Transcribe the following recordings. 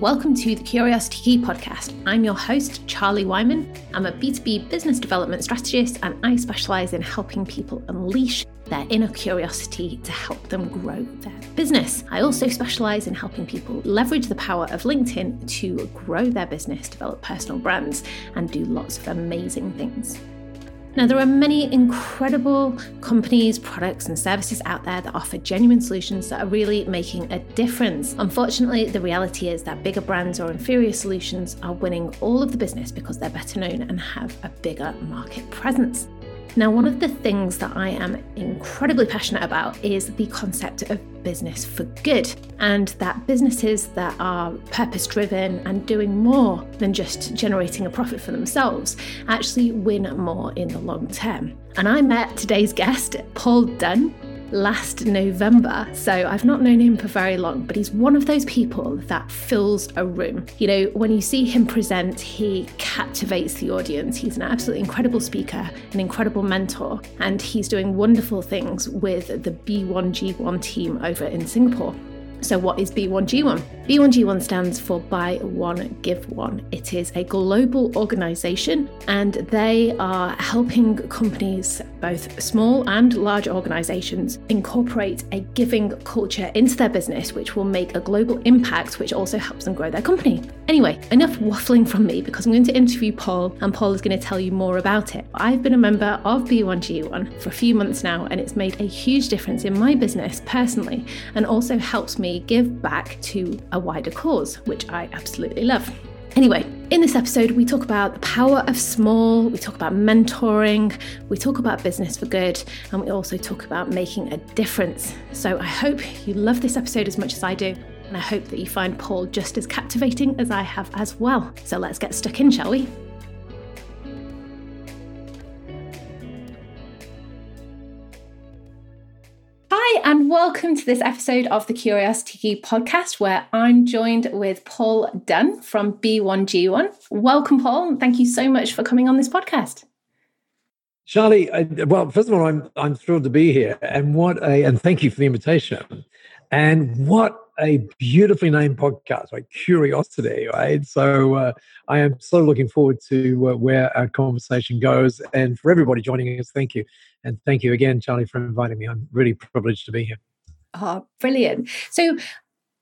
Welcome to the Curiosity Key podcast. I'm your host, Charlie Wyman. I'm a B2B business development strategist and I specialize in helping people unleash their inner curiosity to help them grow their business. I also specialize in helping people leverage the power of LinkedIn to grow their business, develop personal brands, and do lots of amazing things. Now, there are many incredible companies, products, and services out there that offer genuine solutions that are really making a difference. Unfortunately, the reality is that bigger brands or inferior solutions are winning all of the business because they're better known and have a bigger market presence. Now, one of the things that I am incredibly passionate about is the concept of business for good, and that businesses that are purpose driven and doing more than just generating a profit for themselves actually win more in the long term. And I met today's guest, Paul Dunn last November. So I've not known him for very long, but he's one of those people that fills a room. You know, when you see him present, he captivates the audience. He's an absolutely incredible speaker, an incredible mentor, and he's doing wonderful things with the B1G1 team over in Singapore. So, what is B1G1? B1G1 stands for Buy One, Give One. It is a global organization and they are helping companies, both small and large organizations, incorporate a giving culture into their business, which will make a global impact, which also helps them grow their company. Anyway, enough waffling from me because I'm going to interview Paul and Paul is going to tell you more about it. I've been a member of B1G1 for a few months now and it's made a huge difference in my business personally and also helps me give back to a wider cause, which I absolutely love. Anyway, in this episode, we talk about the power of small, we talk about mentoring, we talk about business for good, and we also talk about making a difference. So I hope you love this episode as much as I do, and I hope that you find Paul just as captivating as I have as well. So let's get stuck in, shall we? And welcome to this episode of the Curiosity podcast, where I'm joined with Paul Dunn from B1G1. Welcome, Paul. and Thank you so much for coming on this podcast. Charlie, I, well, first of all, I'm I'm thrilled to be here, and what a and thank you for the invitation, and what a beautifully named podcast, right? Curiosity, right? So uh, I am so looking forward to uh, where our conversation goes, and for everybody joining us, thank you. And thank you again, Charlie, for inviting me. I'm really privileged to be here. Oh, brilliant. So,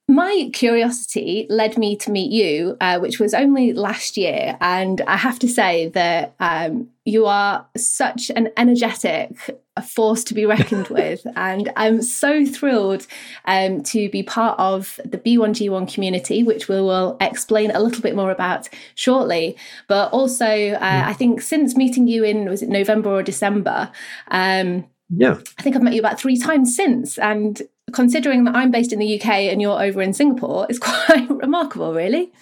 my curiosity led me to meet you, uh, which was only last year. And I have to say that um, you are such an energetic force to be reckoned with. And I'm so thrilled um, to be part of the B1G1 community, which we will explain a little bit more about shortly. But also, uh, mm. I think since meeting you in, was it November or December? Um, yeah. I think I've met you about three times since. And considering that I'm based in the UK and you're over in Singapore, it's quite remarkable, really.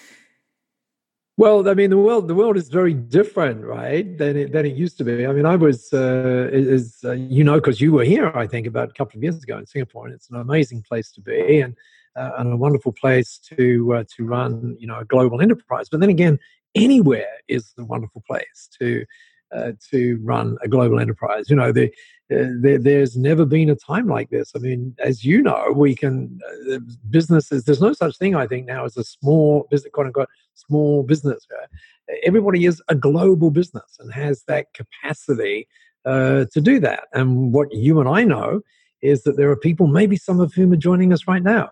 Well, I mean, the world the world is very different, right, than it than it used to be. I mean, I was, uh, is uh, you know, because you were here, I think, about a couple of years ago in Singapore, and it's an amazing place to be, and uh, and a wonderful place to uh, to run, you know, a global enterprise. But then again, anywhere is a wonderful place to uh, to run a global enterprise. You know, the, uh, there, there's never been a time like this. I mean, as you know, we can uh, businesses. There's no such thing, I think, now as a small business, quote unquote, small business. Everybody is a global business and has that capacity uh, to do that. And what you and I know is that there are people, maybe some of whom are joining us right now,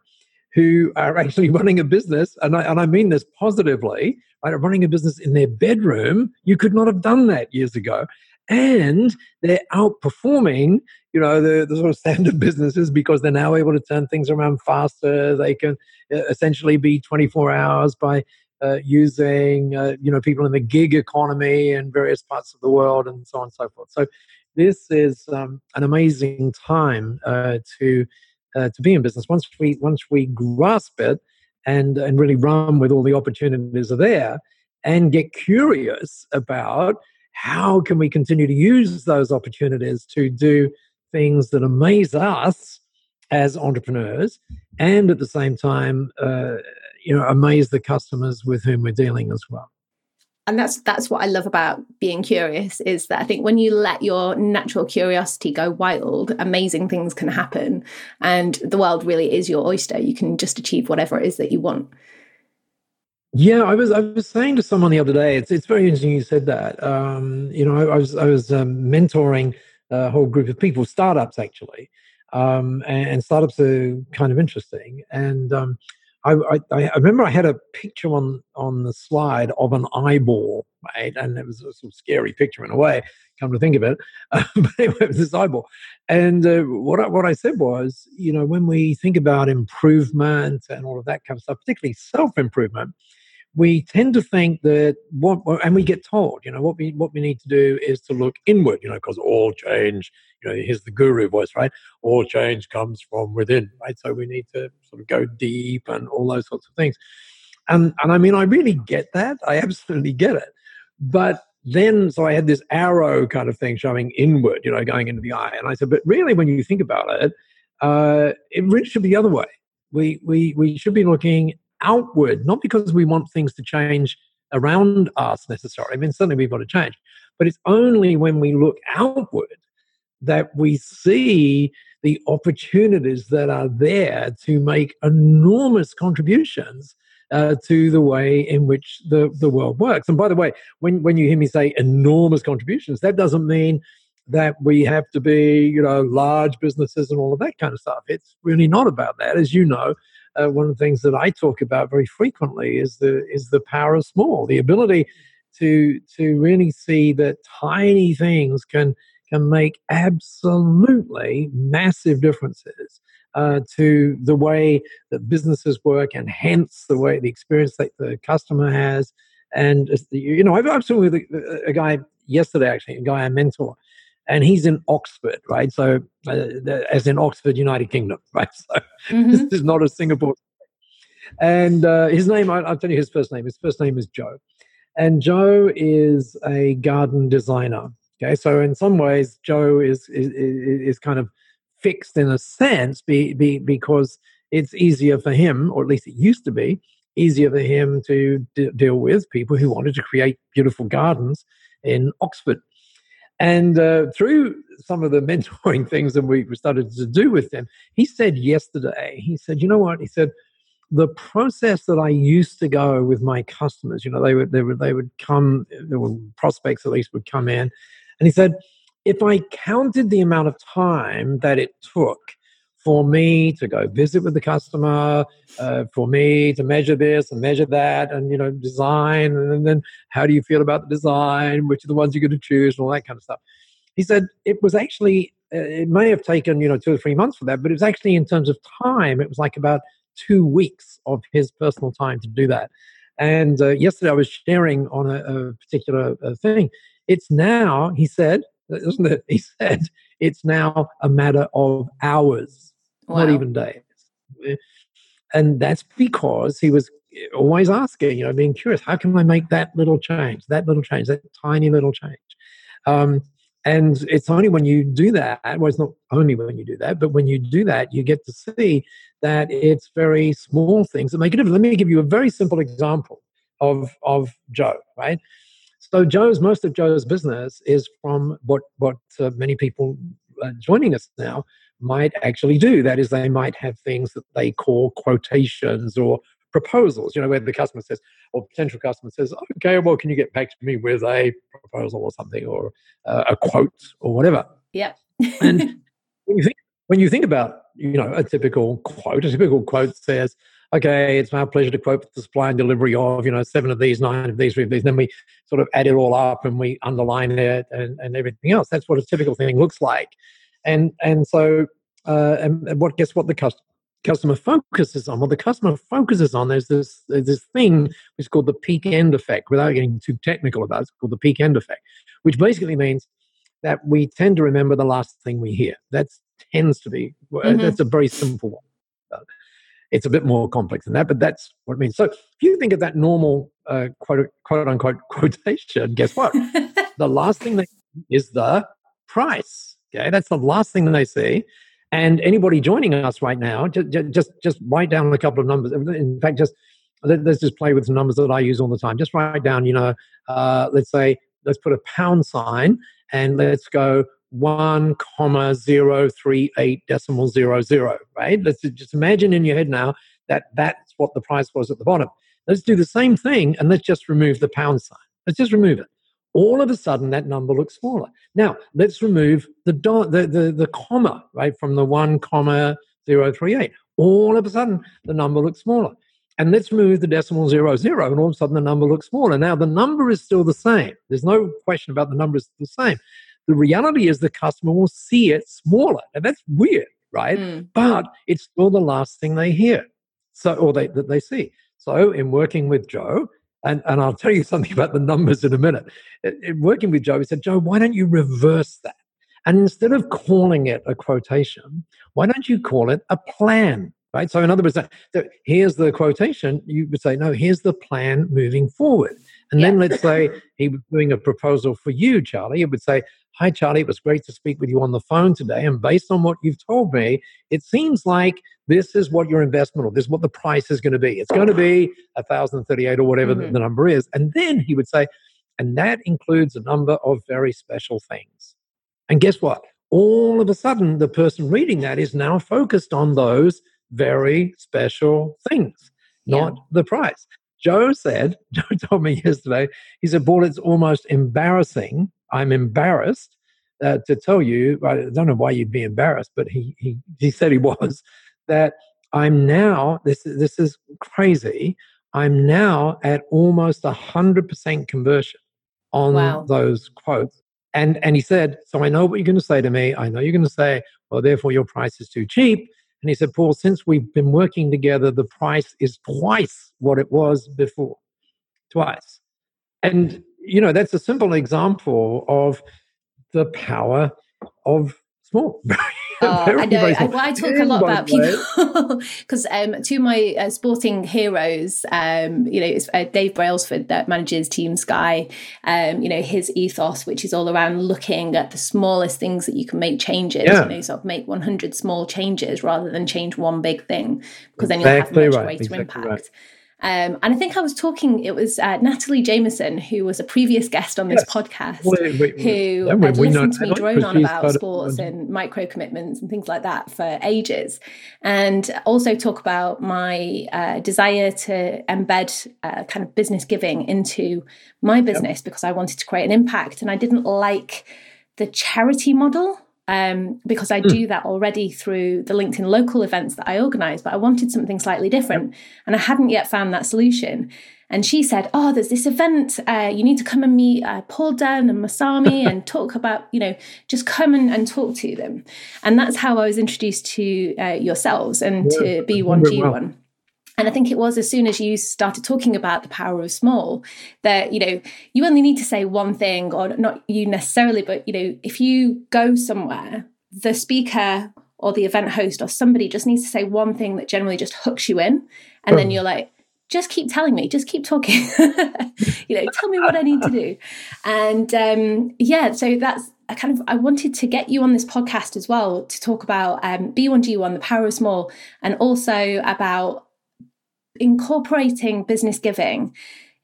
who are actually running a business, and I, and I mean this positively, right, are running a business in their bedroom. You could not have done that years ago. And they're outperforming, you know, the, the sort of standard businesses because they're now able to turn things around faster. They can uh, essentially be 24 hours by uh, using, uh, you know, people in the gig economy in various parts of the world and so on and so forth. So this is um, an amazing time uh, to uh, to be in business. Once we once we grasp it and and really run with all the opportunities are there, and get curious about how can we continue to use those opportunities to do things that amaze us as entrepreneurs, and at the same time, uh, you know, amaze the customers with whom we're dealing as well and that's that's what I love about being curious is that I think when you let your natural curiosity go wild, amazing things can happen, and the world really is your oyster. You can just achieve whatever it is that you want. Yeah, I was I was saying to someone the other day. It's it's very interesting you said that. Um, you know, I, I, was I was um, mentoring a whole group of people, startups actually, um, and, and, startups are kind of interesting. And um, I, I, I, remember I had a picture on on the slide of an eyeball, right? And it was a sort of scary picture in a way. Come to think of it, uh, but anyway, it was this eyeball. And uh, what I, what I said was, you know, when we think about improvement and all of that kind of stuff, particularly self improvement, we tend to think that what and we get told you know what we what we need to do is to look inward you know because all change you know here's the guru voice right? All change comes from within right? So we need to sort of go deep and all those sorts of things. And and i mean i really get that. I absolutely get it. But then so i had this arrow kind of thing showing inward you know going into the eye. And i said but really when you think about it uh, it really should be the other way. We we we should be looking outward, not because we want things to change around us necessarily. I mean, certainly we've got to change, but it's only when we look outward that we see the opportunities that are there to make enormous contributions uh, to the way in which the, the world works. And by the way, when, when you hear me say enormous contributions, that doesn't mean that we have to be, you know, large businesses and all of that kind of stuff. It's really not about that. As you know, uh, one of the things that I talk about very frequently is the is the power of small, the ability to to really see that tiny things can can make absolutely massive differences uh, to the way that businesses work and hence the way the experience that the customer has. And you know, I've, I've with a, a guy yesterday, actually, a guy I mentor, and he's in Oxford, right? So, uh, as in Oxford, United Kingdom, right? So, mm-hmm. this is not a Singapore. And uh, his name, I, will tell you his first name. His first name is Joe, and Joe is a garden designer. Okay, so in some ways, Joe is is, is kind of fixed in a sense, be, be, because it's easier for him, or at least it used to be easier for him to deal with people who wanted to create beautiful gardens in Oxford. And uh, through some of the mentoring things that we started to do with him, he said yesterday, he said, you know what? He said, the process that I used to go with my customers, you know, they would, they would, they would come, there were prospects at least would come in. And he said, if I counted the amount of time that it took for me to go visit with the customer, uh, for me to measure this and measure that, and you know, design, and then how do you feel about the design? Which are the ones you're going to choose, and all that kind of stuff. He said it was actually uh, it may have taken you know two or three months for that, but it was actually in terms of time, it was like about two weeks of his personal time to do that. And uh, yesterday I was sharing on a, a particular uh, thing. It's now, he said, isn't it? He said it's now a matter of hours, wow. not even days. And that's because he was always asking, you know, being curious, how can I make that little change, that little change, that tiny little change? Um, and it's only when you do that, well, it's not only when you do that, but when you do that, you get to see that it's very small things that make a difference. Let me give you a very simple example of, of Joe, right? So Joe's most of Joe's business is from what what uh, many people uh, joining us now might actually do. That is, they might have things that they call quotations or proposals. You know, where the customer says or potential customer says, "Okay, well, can you get back to me with a proposal or something or uh, a quote or whatever?" Yeah. and when you think when you think about you know a typical quote, a typical quote says okay, it's my pleasure to quote the supply and delivery of, you know, seven of these, nine of these, three of these. Then we sort of add it all up and we underline it and, and everything else. That's what a typical thing looks like. And and so uh, and, and what guess what the customer customer focuses on? Well, the customer focuses on there's this there's this thing which is called the peak end effect. Without getting too technical about it, it's called the peak end effect, which basically means that we tend to remember the last thing we hear. That tends to be mm-hmm. that's a very simple one. It's a bit more complex than that, but that's what it means. So if you think of that normal uh, quote, quote unquote quotation, guess what? the last thing they is the price. Okay, that's the last thing that they see. And anybody joining us right now, just just just write down a couple of numbers. In fact, just let's just play with some numbers that I use all the time. Just write down, you know, uh, let's say let's put a pound sign and let's go one comma zero three eight decimal zero zero. Right? Let's just imagine in your head now that that's what the price was at the bottom. Let's do the same thing and let's just remove the pound sign. Let's just remove it. All of a sudden, that number looks smaller. Now, let's remove the, do- the, the, the comma, right, from the 1 comma zero three eight. All of a sudden, the number looks smaller. And let's remove the decimal zero zero, and all of a sudden the number looks smaller. Now the number is still the same. There's no question about the number is the same. The reality is the customer will see it smaller, and that's weird, right? Mm. But it's still the last thing they hear, so or they that they see. So in working with Joe, and, and I'll tell you something about the numbers in a minute. In working with Joe, he said, Joe, why don't you reverse that? And instead of calling it a quotation, why don't you call it a plan? Right. So, in other words, here's the quotation. You would say, no, here's the plan moving forward. And yeah. then let's say he was doing a proposal for you, Charlie. He would say, Hi, Charlie, it was great to speak with you on the phone today. And based on what you've told me, it seems like this is what your investment or this is what the price is going to be. It's going to be 1,038 or whatever mm-hmm. the number is. And then he would say, and that includes a number of very special things. And guess what? All of a sudden, the person reading that is now focused on those very special things, not yeah. the price. Joe said, Joe told me yesterday, he said, Paul, it's almost embarrassing. I'm embarrassed uh, to tell you, I don't know why you'd be embarrassed, but he, he, he said he was, that I'm now, this, this is crazy, I'm now at almost 100% conversion on wow. those quotes. And, and he said, So I know what you're going to say to me. I know you're going to say, Well, therefore your price is too cheap. And he said, Paul, since we've been working together, the price is twice what it was before. Twice. And, you know, that's a simple example of the power of small. Oh, I know. I, well, I talk a lot about people because um, two of my uh, sporting heroes, um, you know, it's uh, Dave Brailsford that manages Team Sky. Um, you know, his ethos, which is all around looking at the smallest things that you can make changes. Yeah. You know, sort of make 100 small changes rather than change one big thing, because then you'll have much right. greater exactly impact. Right. Um, and I think I was talking, it was uh, Natalie Jameson, who was a previous guest on this yes. podcast, wait, wait, who yeah, had listened to me drone on about sports and micro commitments and things like that for ages. And also talk about my uh, desire to embed uh, kind of business giving into my business yep. because I wanted to create an impact. And I didn't like the charity model um, because I mm. do that already through the LinkedIn local events that I organize, but I wanted something slightly different. And I hadn't yet found that solution. And she said, Oh, there's this event. Uh, you need to come and meet uh, Paul Dunn and Masami and talk about, you know, just come and, and talk to them. And that's how I was introduced to uh, yourselves and yeah, to B1G1 and i think it was as soon as you started talking about the power of small that you know you only need to say one thing or not you necessarily but you know if you go somewhere the speaker or the event host or somebody just needs to say one thing that generally just hooks you in. And then you're like just keep telling me just keep talking. You know tell me what i need to do. And um yeah so that's I kind of I wanted to get you on this podcast as well to talk about um, B1G1, the power of small, and also about incorporating business giving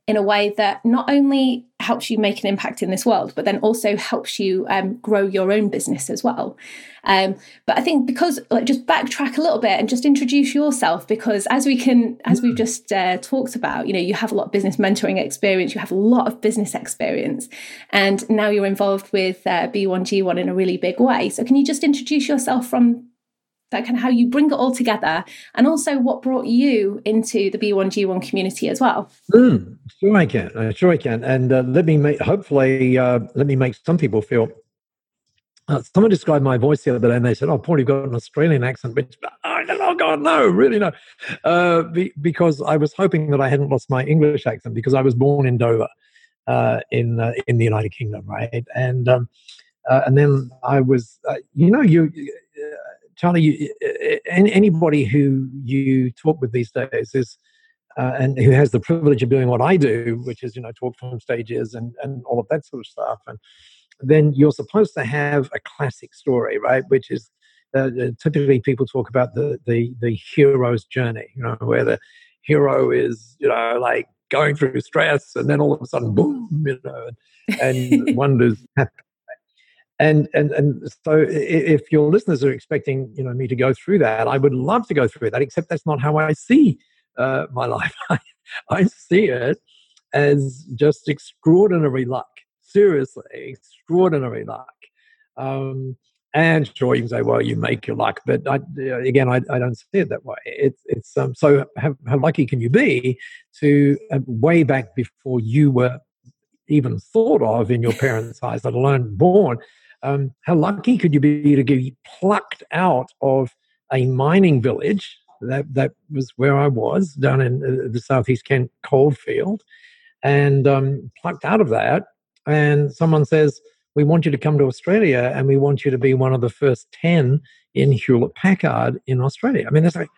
in a way that not only helps you make an impact in this world, but then also helps you um, grow your own business as well. Um, but I think because like just backtrack a little bit and just introduce yourself, because as we can, as we've just uh, talked about, you know, you have a lot of business mentoring experience, you have a lot of business experience, and now you're involved with uh, B1G1 in a really big way. So can you just introduce yourself from that kind of how you bring it all together and also what brought you into the B1G1 community as well. Mm, sure I can. Uh, sure I can. And uh, let me make, hopefully, uh, let me make some people feel. Uh, someone described my voice the other day and they said, Oh, Paul, you've got an Australian accent, which, oh, God, no, really no. Uh, be, because I was hoping that I hadn't lost my English accent because I was born in Dover uh, in, in the United Kingdom, right? And, um, and then I was, you know, you Charlie, you, anybody who you talk with these days is, uh, and who has the privilege of doing what I do, which is, you know, talk from stages and, and all of that sort of stuff. And then you're supposed to have a classic story, right? Which is uh, uh, typically people talk about the, the, the hero's journey, you know, where the hero is, you know, like going through stress and then all of a sudden, boom, you know, and, and wonders happen and and and so if your listeners are expecting you know me to go through that i would love to go through that except that's not how i see uh, my life I see it as just extraordinary luck. Seriously, extraordinary luck. Um, and sure, you can say, well, you make your luck, but I, again, I, I, don't see it that way. It's, it's um, so how, how, lucky can you be to uh, way back before you were even thought of in your parents' eyes, let alone born? Um, how lucky could you be to be plucked out of a mining village? That that was where I was down in uh, the southeast Kent coalfield, and um, plucked out of that. And someone says, we want you to come to Australia and we want you to be one of the first 10 in Hewlett Packard in Australia. I mean, that's like,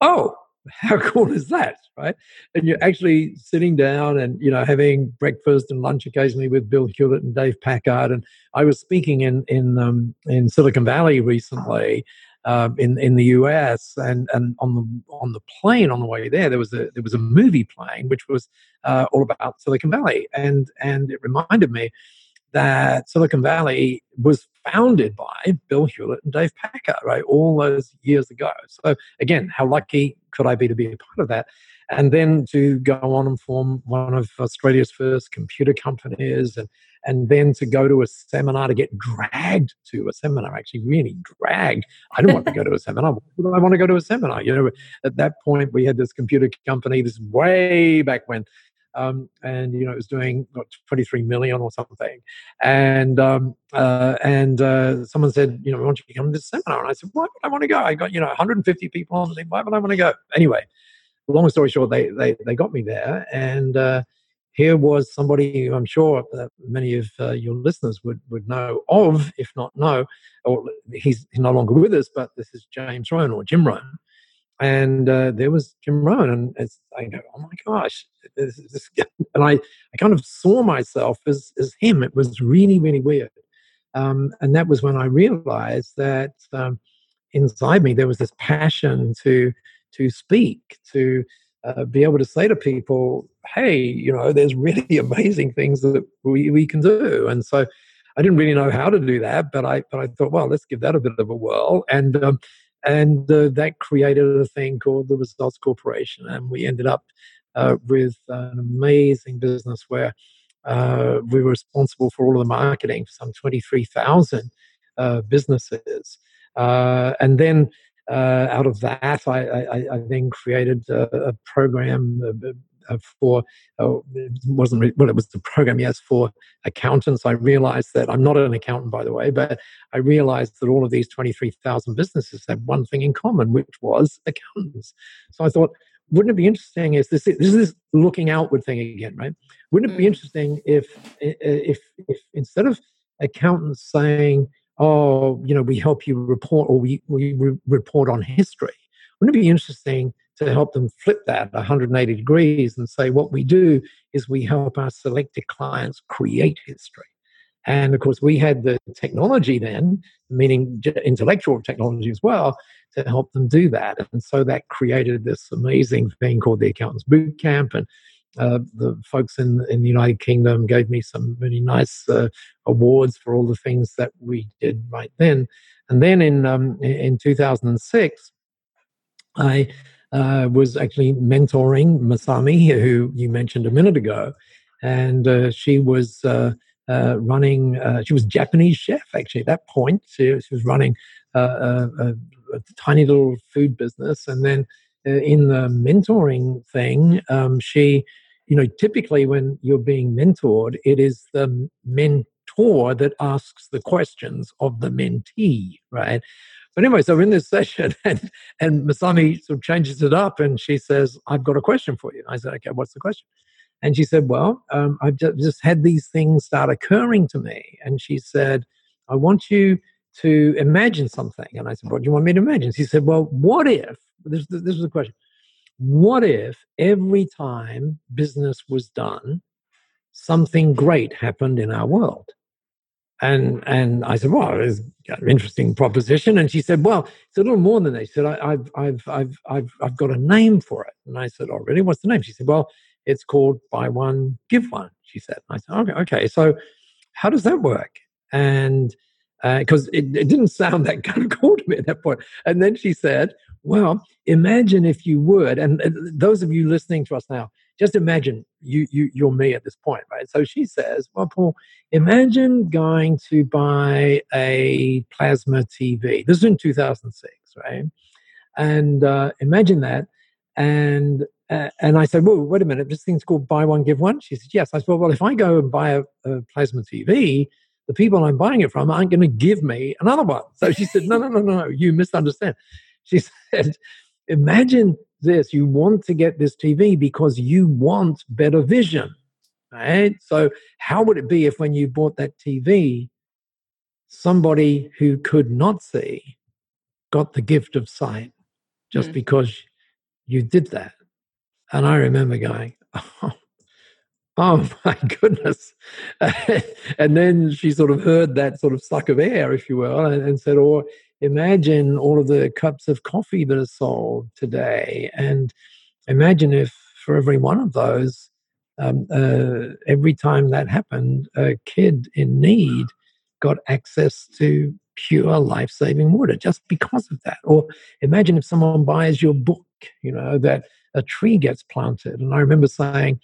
oh, how cool is that, right? And you're actually sitting down and, you know, having breakfast and lunch occasionally with Bill Hewlett and Dave Packard. And I was speaking in, in, um, in Silicon Valley recently um, in in the US, and and on the on the plane on the way there, there was a there was a movie playing which was uh, all about Silicon Valley, and and it reminded me that Silicon Valley was founded by Bill Hewlett and Dave Packard, right, all those years ago. So, again, how lucky could I be to be a part of that? And then to go on and form one of Australia's first computer companies, and, and then to go to a seminar to get dragged to a seminar, actually, really dragged. I didn't want to go to a seminar. I want to go to a seminar? You know, at that point, we had this computer company, this way back when um, and you know it was doing what, 23 million or something. And um, uh, and uh, someone said you know we want you to come to this seminar? And i said why would i want to go? I got you know 150 people on the why would i want to go? Anyway long story short they they, they got me there. And uh, here was somebody who I'm sure many of uh, your listeners would, would know of, if not know, or he's, no longer with us, but this is James Rohn or Jim Rohn, and uh, there was Jim Rohn, and it's, I go, oh my gosh, this, this, and I, I kind of saw myself as as him. It was really really weird, um, and that was when I realized that um, inside me there was this passion to to speak, to uh, be able to say to people, hey, you know, there's really amazing things that we we can do, and so. I didn't really know how to do that, but I but I thought, well, let's give that a bit of a whirl. And um, and that created a thing called the Results Corporation, and we ended up uh, with an amazing business where uh, we were responsible for all of the marketing for some 23,000 uh, businesses. Uh, and then uh, out of that, I, I, I then created a, a program, uh, for oh, it wasn't really, well it was the program yes for accountants. I realized that i'm not an accountant by the way but i realized that all of these 23000 businesses had one thing in common which was accountants. So i thought wouldn't it be interesting if this, this is this looking outward thing again right? Wouldn't it be mm. interesting if if if instead of accountants saying oh you know we help you report or we, we re- report on history wouldn't it be interesting to help them flip that 180 degrees and say what we do is we help our selected clients create history. And of course, we had the technology then, meaning intellectual technology as well, to help them do that. And so that created this amazing thing called the Accountants Boot Camp. And uh, the folks in, in the United Kingdom gave me some really nice uh, awards for all the things that we did right then. And then in, um, in 2006, I uh, was actually mentoring Masami, who you mentioned a minute ago, and uh, she was uh, uh running. Uh, she was Japanese chef actually at that point. She, she was running a, a, a, tiny little food business, and then uh, in the mentoring thing, um, she, you know, typically when you're being mentored, it is the mentor that asks the questions of the mentee, right? But anyway, so in this session, and, and Masami sort of changes it up, and she says, "I've got a question for you." I said, "Okay, what's the question?" And she said, "Well, um, I've just had these things start occurring to me." And she said, "I want you to imagine something." And I said, "What do you want me to imagine?" She said, "Well, what if?" This, this was the question. What if every time business was done, something great happened in our world? And and I said, well, it's an interesting proposition. And she said, well, it's a little more than that. She said, I, have I've, I've, I've, I've got a name for it. And I said, oh, really? What's the name? She said, well, it's called Buy One, Give One, she said. And I said, okay, okay. So how does that work? And because uh, it, it didn't sound that kind of cool to me at that point. And then she said, "Well, imagine if you would." And, and those of you listening to us now, just imagine you you you're me at this point, right? So she says, "Well, Paul, imagine going to buy a plasma TV. This is in 2006, right? And uh, imagine that." And uh, and I said, "Well, wait a minute. This thing's called buy one give one." She said, "Yes." I said, "Well, if I go and buy a, a plasma TV." the people I'm buying it from aren't going to give me another one. So she said, no, no, no, no, you misunderstand. She said, imagine this. You want to get this TV because you want better vision. Right? So how would it be if when you bought that TV, somebody who could not see got the gift of sight just mm. because you did that? And I remember going, oh, oh my goodness. and then she sort of heard that sort of suck of air, if you will, and, and said, oh, imagine all of the cups of coffee that are sold today. And imagine if for every one of those, um, uh, every time that happened, a kid in need got access to pure life saving water just because of that. Or imagine if someone buys your book, you know, that a tree gets planted. And I remember saying,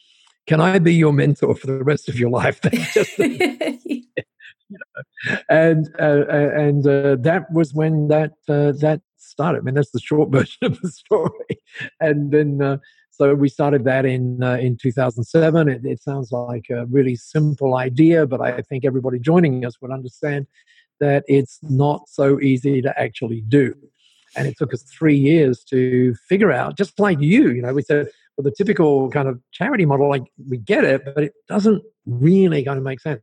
can I be your mentor for the rest of your life? and uh, and uh, that was when that uh, that started. I mean, that's the short version of the story. And then uh, so we started that in uh, in 2007. It, it, sounds like a really simple idea, but I think everybody joining us would understand that it's not so easy to actually do. And it took us three years to figure out, just like you. You know, we said but the typical kind of charity model, like we get it, but it doesn't really kind of make sense.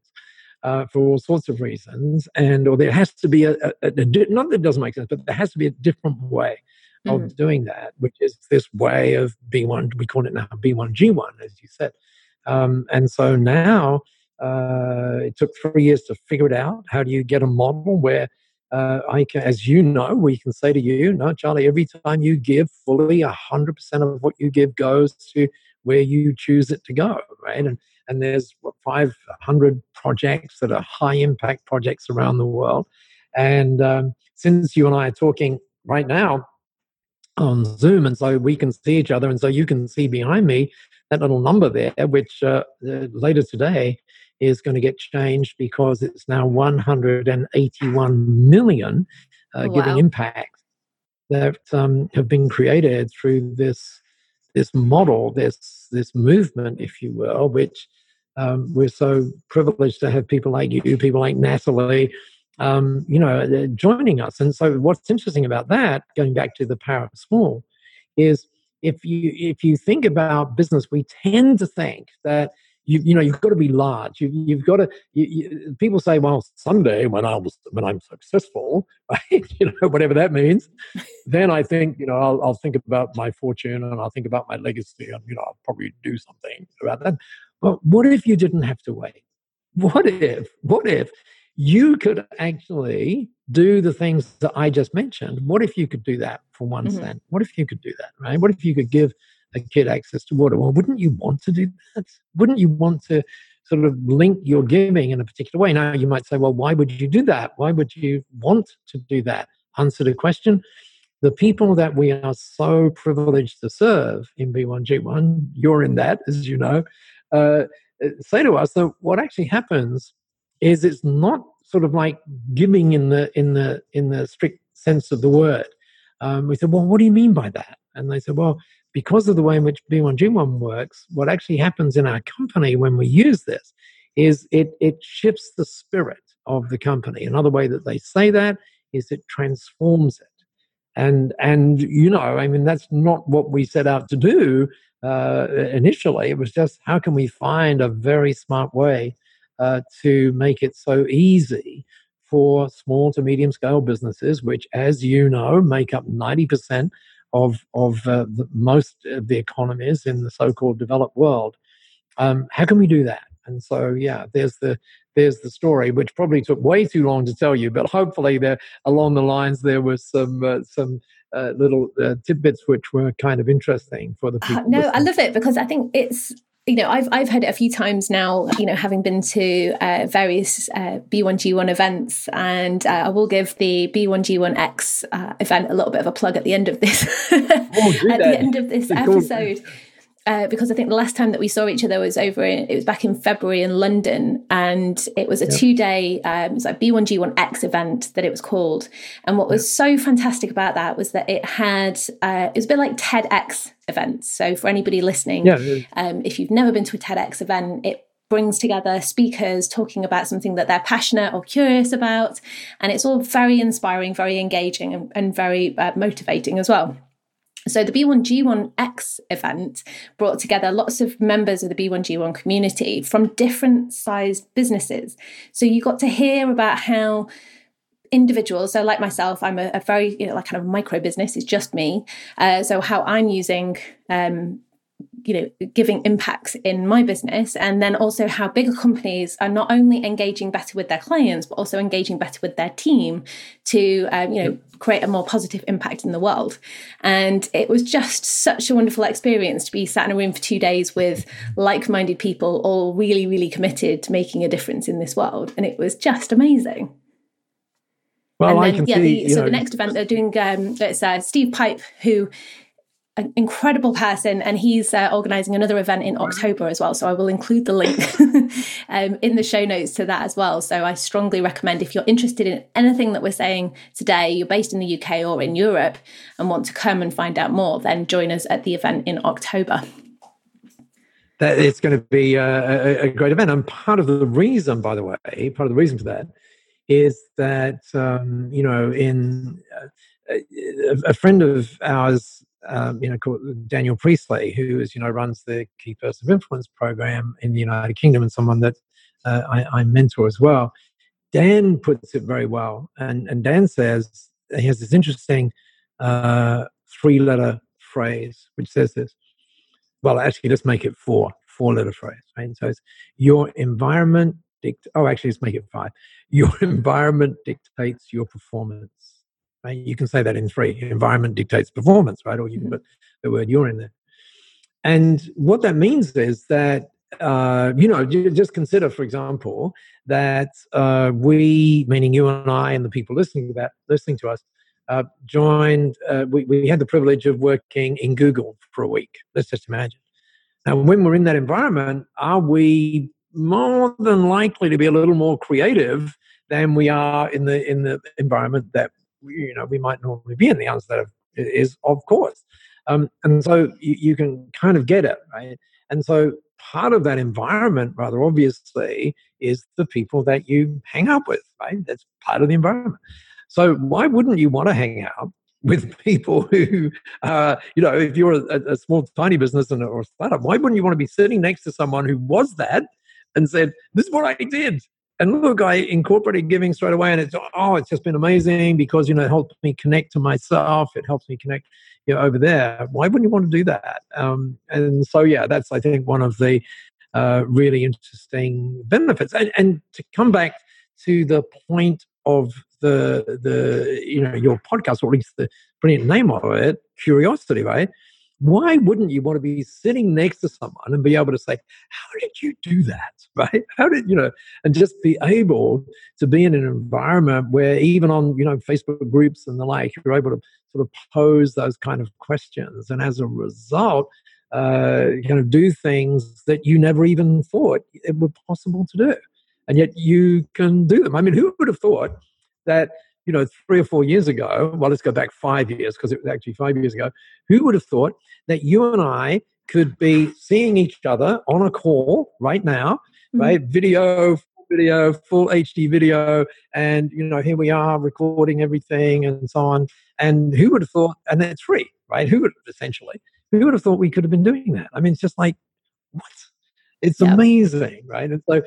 Uh, for all sorts of reasons, and or there has to be a, a, a, not that it doesn't make sense, but there has to be a different way of mm. doing that, which is this way of B1. We call it now B1G1, as you said. Um, and so now uh, it took three years to figure it out. How do you get a model where uh, I can, as you know, we can say to you, no, Charlie, every time you give fully 100% of what you give goes to where you choose it to go, right? And, and there's 500 projects that are high impact projects around the world. And um, since you and I are talking right now on Zoom, and so we can see each other, and so you can see behind me that little number there, which uh, later today is going to get changed because it's now 181 million uh, wow. giving impact that um, have been created through this this model, this this movement, if you will, which um, we're so privileged to have people like you, people like Natalie, um, you know, uh, joining us. And so, what's interesting about that, going back to the power of small, is if you if you think about business, we tend to think that you, you know you've got to be large. You, you've got to you, you, people say well someday when i was when i'm successful right? You know whatever that means. Then i think you know I'll, I'll think about my fortune and i'll think about my legacy and you know i'll probably do something about that. But what if you didn't have to wait? What if what if you could actually do the things that i just mentioned? What if you could do that for one mm-hmm. cent? what if you could do that right? What if you could give a kid access to water. Well, wouldn't you want to do that? Wouldn't you want to sort of link your giving in a particular way? Now, you might say, well, why would you do that? Why would you want to do that? Answer the question. The people that we are so privileged to serve in B1G1, you're in that, as you know, uh, say to us that what actually happens is it's not sort of like giving in the in the in the strict sense of the word. Um, we said, well, what do you mean by that? And they said, well, because of the way in which B1G1 works, what actually happens in our company when we use this is it, it shifts the spirit of the company. Another way that they say that is it transforms it. And, and you know, I mean, that's not what we set out to do uh, initially. It was just how can we find a very smart way uh, to make it so easy for small to medium scale businesses, which, as you know, make up 90% of of uh, the, most of the economies in the so-called developed world. Um, how can we do that? And so, yeah, there's the there's the story, which probably took way too long to tell you, but hopefully, there along the lines there was some uh, some uh, little uh, tidbits which were kind of interesting for the uh, people. no, I love it because I think it's you know, I've I've heard it a few times now. You know, having been to uh, various uh, B1G1 events, and uh, I will give the B1G1X uh, event a little bit of a plug at the end of this. oh, at the end of this episode. Uh, because I think the last time that we saw each other was over in, it was back in February in London, and it was a two day um, it was like B1G1X event that it was called. And what was so fantastic about that was that it had uh, it was a bit like TEDx events. So for anybody listening, yeah, um, if you've never been to a TEDx event, it brings together speakers talking about something that they're passionate or curious about, and it's all very inspiring, very engaging, and, and very uh, motivating as well. So the B1G1X event brought together lots of members of the B1G1 community from different sized businesses. So you got to hear about how individuals, so like myself, I'm a, a very, you know, like kind of micro business, it's just me. Uh, so how I'm using um, you know giving impacts in my business and then also how bigger companies are not only engaging better with their clients but also engaging better with their team to um, you know create a more positive impact in the world. And it was just such a wonderful experience to be sat in a room for two days with like-minded people all really really committed to making a difference in this world. And it was just amazing. Well, and then, yeah, see, the, so know, the next event they're doing um, it's uh, Steve Pipe who an incredible person and he's uh, organizing another event in october as well so i will include the link um, in the show notes to that as well. So i strongly recommend if you're interested in anything that we're saying today you're based in the uk or in europe and want to come and find out more then join us at the event in october. That it's going to be a, a great event. And part of the reason by the way part of the reason for that is that um, you know in uh, a friend of ours um, you know, called Daniel Priestley, who is, you know, runs the Key Person of Influence program in the United Kingdom and someone that uh, I, I, mentor as well. Dan puts it very well. And, and Dan says, he has this interesting uh, three letter phrase, which says this. Well, actually, let's make it four, four letter phrase. Right? So it's your environment, dict- oh, actually, let's make it five. Your environment dictates your performance. Right? You can say that in three. Environment dictates performance, right? Or you can mm-hmm. put the word you're in there. And what that means is that uh, you know, just consider, for example, that uh, we, meaning you and I, and the people listening to that, listening to us, uh, joined. Uh, we, we had the privilege of working in Google for a week. Let's just imagine. Now, when we're in that environment, are we more than likely to be a little more creative than we are in the in the environment that you know we might normally be in. The answer is of course, um, and so you, you can kind of get it right. And so part of that environment, rather obviously, is the people that you hang out with. Right, that's part of the environment. So why wouldn't you want to hang out with people who, uh, you know, if you're a, a small, tiny business and, or startup, why wouldn't you want to be sitting next to someone who was that and said, "This is what I did," and look, I incorporated giving straight away, and it's oh, it's just been amazing because you know it helped me connect to myself. It helps me connect you know, over there. Why wouldn't you want to do that? Um, and so, yeah, that's I think one of the uh, really interesting benefits. And, and to come back to the point of the the you know your podcast, or at least the brilliant name of it, curiosity, right? Why wouldn't you want to be sitting next to someone and be able to say, How did you do that? Right? How did, you know, and just be able to be in an environment where even on, you know, Facebook groups and the like, you're able to sort of pose those kind of questions. And as a result, uh, kind of do things that you never even thought it were possible to do. And yet you can do them. I mean, who would have thought that you know, three or four years ago, well, let's go back five years because it was actually five years ago, who would have thought that you and I could be seeing each other on a call right now, mm-hmm. right? Video, video, full HD video, and, you know, here we are recording everything and so on. And who would have thought, and it's free, right? Who would have, essentially, who would have thought we could have been doing that? I mean, it's just like, what? It's yeah. amazing, right? And so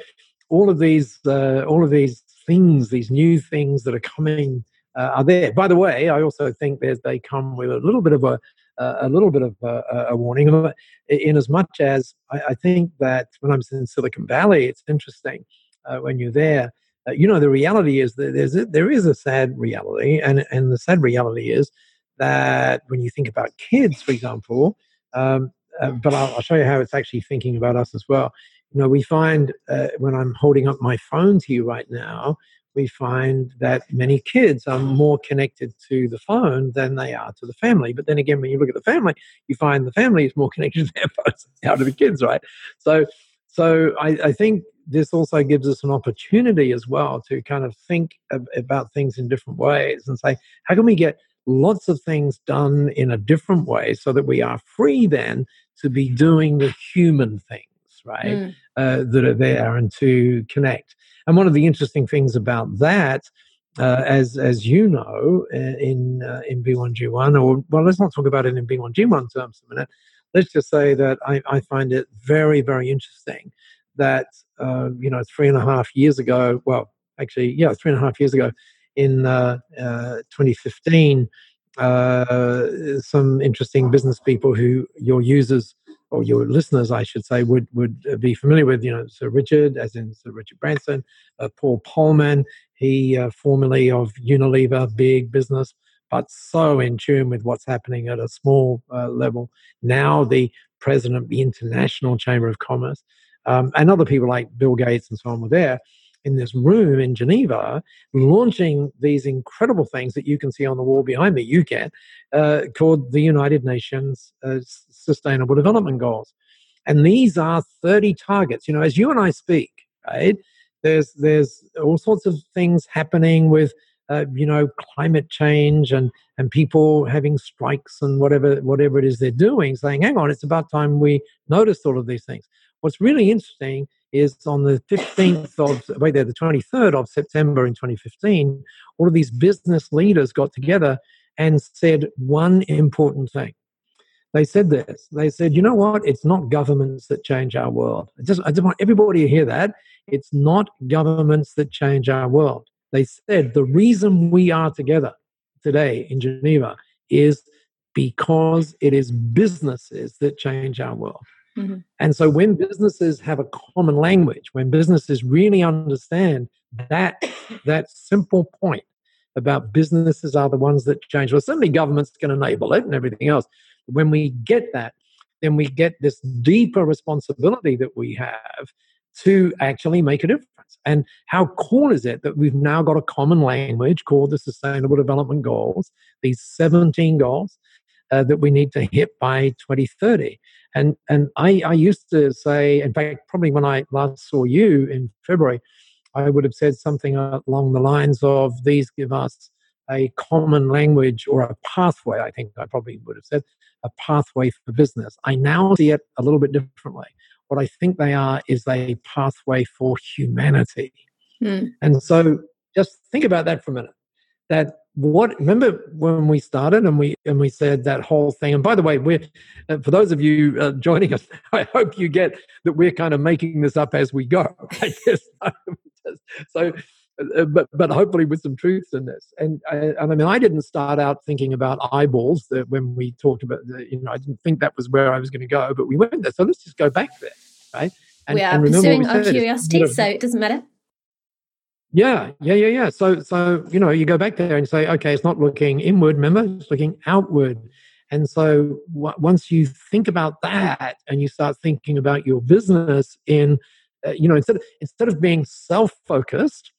all of these, uh, all of these things, these new things that are coming uh, are there. By the way, I also think that they come with a little bit of a a little bit of a, a warning, in as much as I, I, think that when I'm in Silicon Valley, it's interesting uh, when you're there. Uh, you know, the reality is that there's a, there is a sad reality, and and the sad reality is that when you think about kids, for example, um, uh, but I'll, I'll, show you how it's actually thinking about us as well. You know, we find uh, when I'm holding up my phone to you right now, we find that many kids are more connected to the phone than they are to the family. But then again, when you look at the family, you find the family is more connected to their phones out of the kids, right? So, so I, I think this also gives us an opportunity as well to kind of think ab- about things in different ways and say, how can we get lots of things done in a different way so that we are free then to be doing the human things, right? Mm. Uh, that are there and to connect. And one of the interesting things about that, uh, as as you know, uh, in uh, in B1G1, or well, let's not talk about it in B1G1 terms a minute. Let's just say that I, I find it very very interesting that uh, you know three and a half years ago, well, actually, yeah, three and a half years ago, in uh, 2015, some interesting business people who your users or your listeners, I should say, would would be familiar with. You know, Sir Richard, as in Sir Richard Branson, uh, Paul Polman. He uh, formerly of Unilever, big business, but so in tune with what's happening at a small uh, level. Now the president of the International Chamber of Commerce, um, and other people like Bill Gates and so on were there in this room in Geneva, launching these incredible things that you can see on the wall behind me. You can, uh, called the United Nations uh, Sustainable Development Goals, and these are thirty targets. You know, as you and I speak, right? There's there's all sorts of things happening with. Uh, you know, climate change and and people having strikes and whatever whatever it is they're doing, saying, "Hang on, it's about time we noticed all of these things." What's really interesting is on the 15th of, wait there, the 23rd of September in 2015, all of these business leaders got together and said one important thing. They said this. They said, you know what? It's not governments that change our world. I just, I just want everybody to hear that. It's not governments that change our world. They said the reason we are together today in Geneva is because it is businesses that change our world. Mm-hmm. And so when businesses have a common language, when businesses really understand that that simple point about businesses are the ones that change. Well, certainly governments can enable it and everything else. When we get that, then we get this deeper responsibility that we have to actually make a difference. And how cool is it that we've now got a common language called the Sustainable Development Goals, these 17 goals uh, that we need to hit by 2030. And, and I, I used to say, in fact, probably when I last saw you in February, I would have said something along the lines of these give us a common language or a pathway. I think I probably would have said a pathway for business. I now see it a little bit differently. What I think they are is a pathway for humanity. Mm. And so just think about that for a minute. That what remember when we started and we and we said that whole thing? And by the way we're uh, for those of you uh, joining us i hope you get that we're kind of making this up as we go i guess. So uh, but but hopefully with some truths in this. And I, and I mean I didn't start out thinking about eyeballs that when we talked about the, you know I didn't think that was where I was going to go but we went there. So let's just go back there right? And, we are pursuing our curiosity so it doesn't matter yeah, yeah, yeah, yeah. So, so you know, you go back there and say, okay, it's not looking inward. Remember, it's looking outward. And so, w- once you think about that, and you start thinking about your business in, uh, you know, instead of, instead of being self-focused,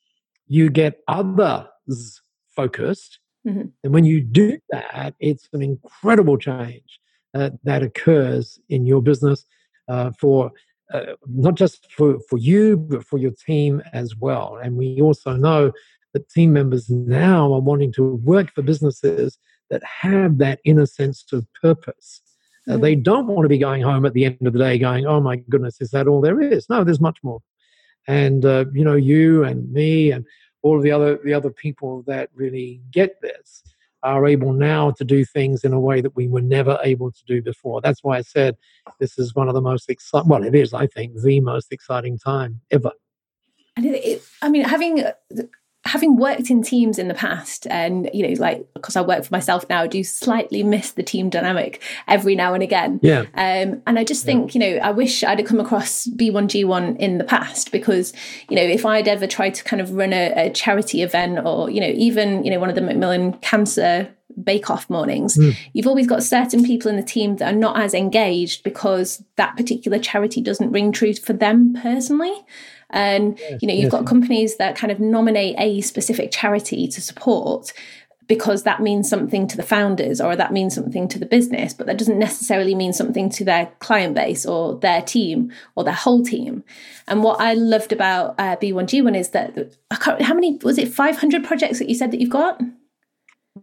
you get others focused. Mm-hmm. And when you do that, it's an incredible change uh, that occurs in your business uh, for uh, not just for, for you, but for your team as well. And we also know that team members now are wanting to work for businesses that have that inner sense of purpose. Uh, mm. they don't want to be going home at the end of the day going, oh my goodness, is that all there is? No, there's much more. And, uh, you know, you and me and all of the other, the other people that really get this are able now to do things in a way that we were never able to do before. That's why I said this is one of the most exciting, well, it is, I think, the most exciting time ever. And it, I mean, having uh, having worked in teams in the past and you know like because i work for myself now I do slightly miss the team dynamic every now and again yeah um, and i just think yeah. you know i wish i'd have come across b1g1 in the past because you know if i'd ever tried to kind of run a, a charity event or you know even you know one of the macmillan cancer bake off mornings, mm. you've always got certain people in the team that are not as engaged because that particular charity doesn't ring true for them personally. And you know, you've got companies that kind of nominate a specific charity to support, because that means something to the founders or that means something to the business, but that doesn't necessarily mean something to their client base or their team or their whole team. And what I loved about uh, B1G1 is that how many was it 500 projects that you said that you've got?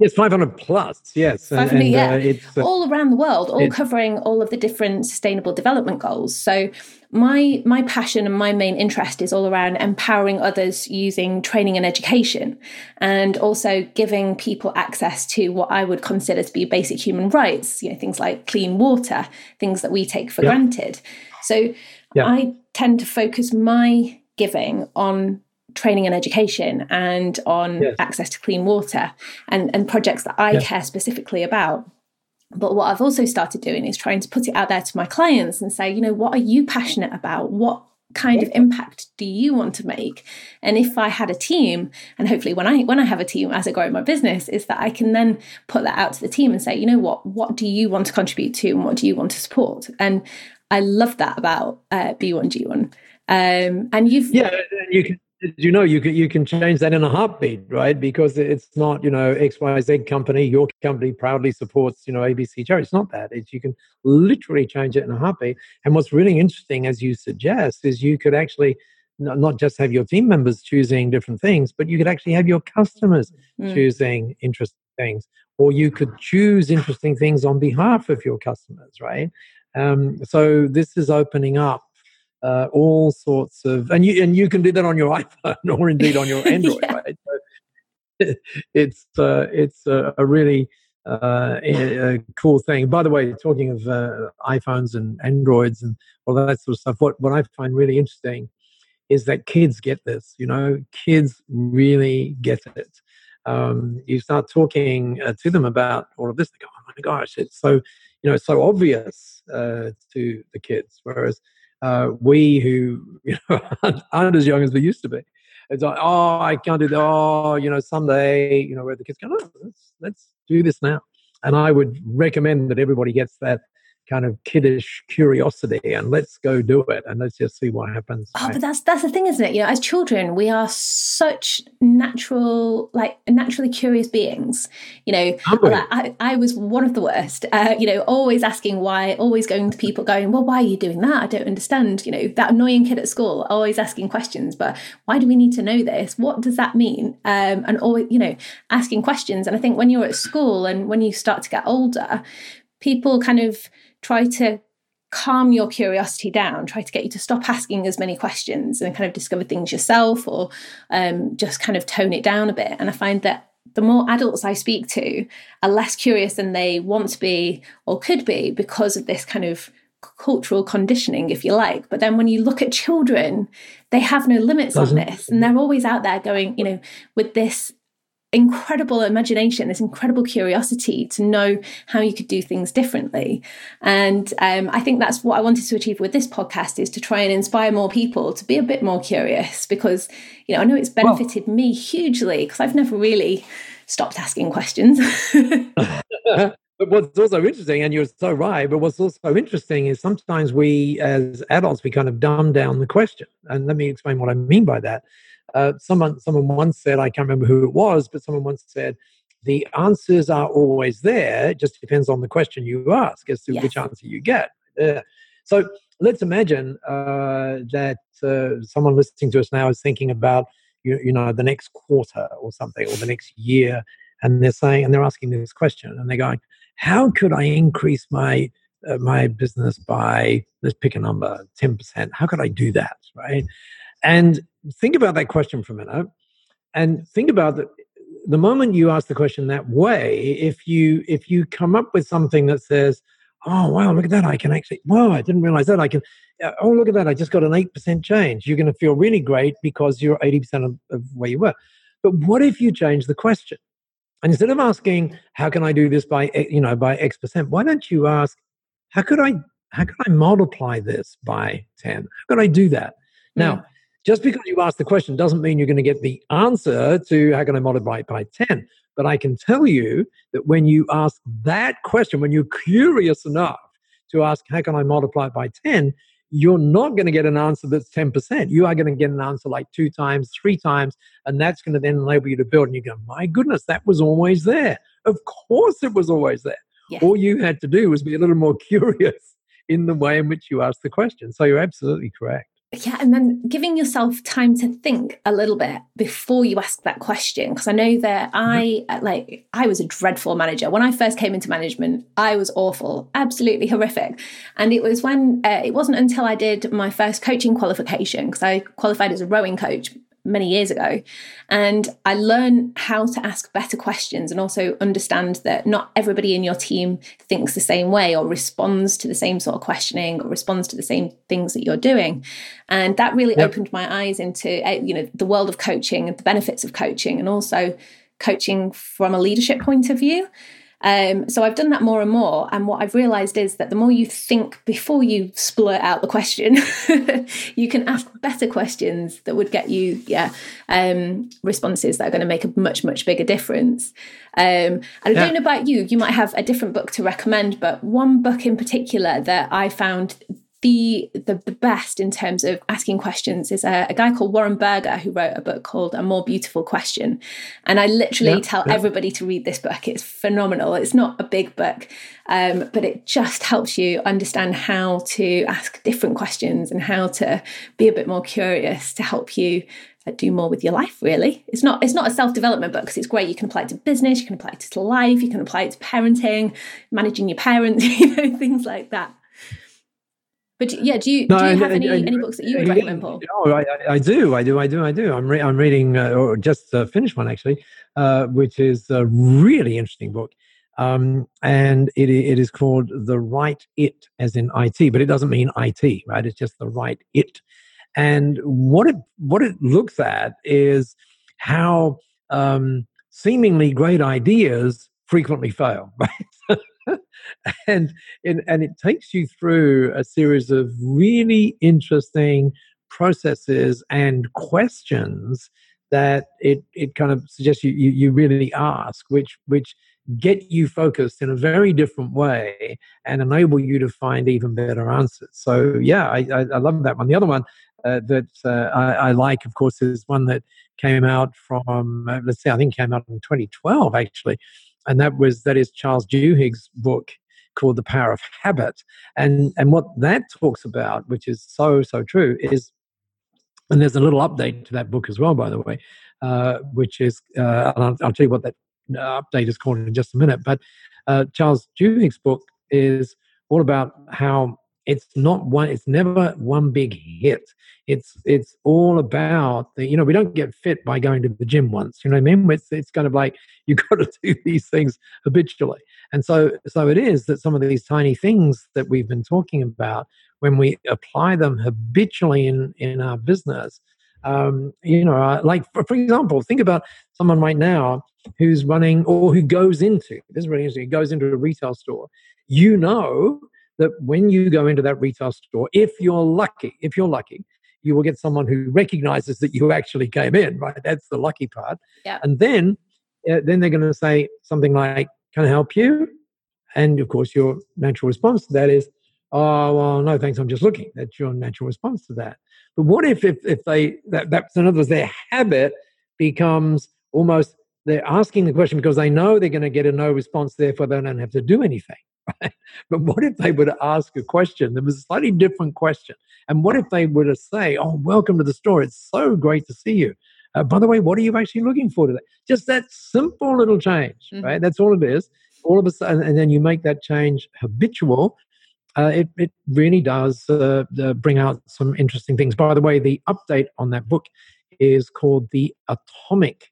Yes, 500 plus, yes. 500, and, yeah. Uh, uh, all around the world, all covering all of the different sustainable development goals. So my my passion and my main interest is all around empowering others using training and education and also giving people access to what I would consider to be basic human rights, you know, things like clean water, things that we take for yeah. granted. So yeah. I tend to focus my giving on training and education and on yes. access to clean water and, and projects that I yes. care specifically about. But what I've also started doing is trying to put it out there to my clients and say, you know, what are you passionate about? What kind of impact do you want to make and if i had a team and hopefully when i when i have a team as i grow my business is that i can then put that out to the team and say you know what what do you want to contribute to and what do you want to support and i love that about uh, b1g1 um, and you've yeah you can you know you can you can change that in a heartbeat right? Because it's not you know xyz company your company proudly supports you know abc charity it's not that. It's you can literally change it in a heartbeat. And what's really interesting as you suggest is you could actually not just have your team members choosing different things but you could actually have your customers mm. choosing interesting things or you could choose interesting things on behalf of your customers right? Um, so this is opening up uh, all sorts of and you and you can do that on your iphone or indeed on your android yeah. right? So it's uh, it's a, a really uh, a, a, cool thing. By the way talking of uh, iphones and androids and all that sort of stuff what what i find really interesting is that kids get this you know? Kids really get it. Um, you start talking uh, to them about all of this they go oh my gosh it's so you know it's so obvious uh, to the kids whereas uh, we who you know aren't as young as we used to be. It's like, oh, I can't do that. Oh, you know, someday, you know, where the kids go, let's let's do this now. And I would recommend that everybody gets that kind of kiddish curiosity and let's go do it and let's just see what happens. Oh, but that's that's the thing, isn't it? You know, as children, we are such natural, like naturally curious beings. You know, like, I, I was one of the worst. Uh, you know, always asking why, always going to people, going, "Well, why are you doing that? I don't understand." You know, that annoying kid at school, always asking questions. But why do we need to know this? What does that mean? Um, and always, you know, asking questions. And I think when you're at school and when you start to get older, people kind of try to calm your curiosity down, try to get you to stop asking as many questions and kind of discover things yourself or um, just kind of tone it down a bit. And I find that the more adults I speak to are less curious than they want to be or could be because of this kind of cultural conditioning, if you like. But then when you look at children, they have no limits Doesn't. on this. And they're always out there going, you know, with this incredible imagination, this incredible curiosity to know how you could do things differently. And um, I think that's what I wanted to achieve with this podcast is to try and inspire more people to be a bit more curious because, you know, I know it's benefited well, me hugely because I've never really stopped asking questions. But what's also interesting, and you're so right, but what's also interesting is sometimes we as adults, we kind of dumb down the question. And let me explain what I mean by that. Uh, someone, someone once said, I can't remember who it was, but someone once said, the answers are always there. It just depends on the question you ask as to yes. which answer you get. Uh, so let's imagine uh, that uh, someone listening to us now is thinking about, you, you know, the next quarter or something, or the next year, and they're saying, and they're asking this question, and they're going, how could I increase my uh, my business by let's pick a number, ten percent? How could I do that, right? And think about that question for a minute and think about the, the moment you ask the question that way if you if you come up with something that says oh wow look at that i can actually wow i didn't realize that i can oh look at that i just got an 8% change you're going to feel really great because you're 80% of, of where you were. But what if you change the question? And instead of asking how can i do this by you know by x percent? why don't you ask how could i how could i multiply this by 10 how could i do that? Now mm just because you ask the question doesn't mean you're going to get the answer to how can I multiply by 10. But I can tell you that when you ask that question, when you're curious enough to ask, how can I multiply it by 10? You're not going to get an answer that's 10%. You are going to get an answer like two times, three times, and that's going to then enable you to build. And you go, my goodness, that was always there. Of course, it was always there. Yeah. All you had to do was be a little more curious in the way in which you asked the question. So you're absolutely correct. Yeah, and then giving yourself time to think a little bit before you ask that question. Because I know that I uh, like I was a dreadful manager when I first came into management. I was awful, absolutely horrific. And it was when uh, it wasn't until I did my first coaching qualification because I qualified as a rowing coach many years ago. And I learned how to ask better questions and also understand that not everybody in your team thinks the same way or responds to the same sort of questioning or responds to the same things that you're doing. And that really yep. opened my eyes into uh, you know the world of coaching and the benefits of coaching and also coaching from a leadership point of view. Um, so I've done that more and more. And what I've realized is that the more you think before you splurt out the question, you can ask better questions that would get you, yeah, um, responses that are going to make a much, much bigger difference. Um, and I yeah. don't know about you, you might have a different book to recommend, but one book in particular that I found the, the, the best in terms of asking questions is a, a, guy called Warren Berger who wrote a book called A More Beautiful Question. And I literally yeah, tell yeah. everybody to read this book. It's phenomenal. It's not a big book, um, but it just helps you understand how to ask different questions and how to be a bit more curious to help you uh, do more with your life really it's not it's not a self-development book because it's great you can apply it to business you can apply it to life you can apply it to parenting managing your parents you know things like that but yeah, do you, no, do you have any, any books that you would recommend, Paul? Oh, I, I, do, I do, I do, I do. I'm, re- I'm reading, uh, or just uh, finished one actually, uh, which is a really interesting book. Um, and it, it is called The Right It, as in IT, but it doesn't mean IT, right? It's just The Right It. And what it, what it looks at is how um, seemingly great ideas frequently fail, right? and it, and it takes you through a series of really interesting processes and questions that it, it kind of suggests you, you, you really ask, which which get you focused in a very different way and enable you to find even better answers. So yeah, I, I, I love that one. The other one uh, that uh, I, I, like, of course, is one that came out from uh, let's say I think came out in 2012 actually, and that was that is Charles Duhigg's book called The Power of Habit. And and what that talks about, which is so so true, is and there's a little update to that book as well, by the way, uh, which is uh, I'll, I'll, tell you what that uh, update is called in just a minute. But uh, Charles Duhigg's book is all about how it's not one it's never one big hit. It's it's all about the you know we don't get fit by going to the gym once you know what i mean? It's, it's kind of like you've got to do these things habitually. And so so it is that some of these tiny things that we've been talking about when we apply them habitually in in our business um, you know uh, like for, for example think about someone right now who's running or who goes into this is really interesting goes into a retail store. You know that when you go into that retail store, if you're lucky, if you're lucky, you will get someone who recognizes that you actually came in, right? That's the lucky part. Yeah. And then, uh, then they're going to say something like, "Can I help you?" And of course, your natural response to that is, "Oh, well, no, thanks. I'm just looking." That's your natural response to that. But what if, if, if they that, that's in other words, their habit becomes almost they're asking the question because they know they're going to get a no response, therefore they don't have to do anything. But what if they were to ask a question that was a slightly different question? And what if they were to say, Oh, welcome to the store. It's so great to see you. Uh, by the way, what are you actually looking for today? Just that simple little change, mm-hmm. right? That's all it is. All of a sudden, and then you make that change habitual. Uh, it, it really does uh, bring out some interesting things. By the way, the update on that book is called The Atomic.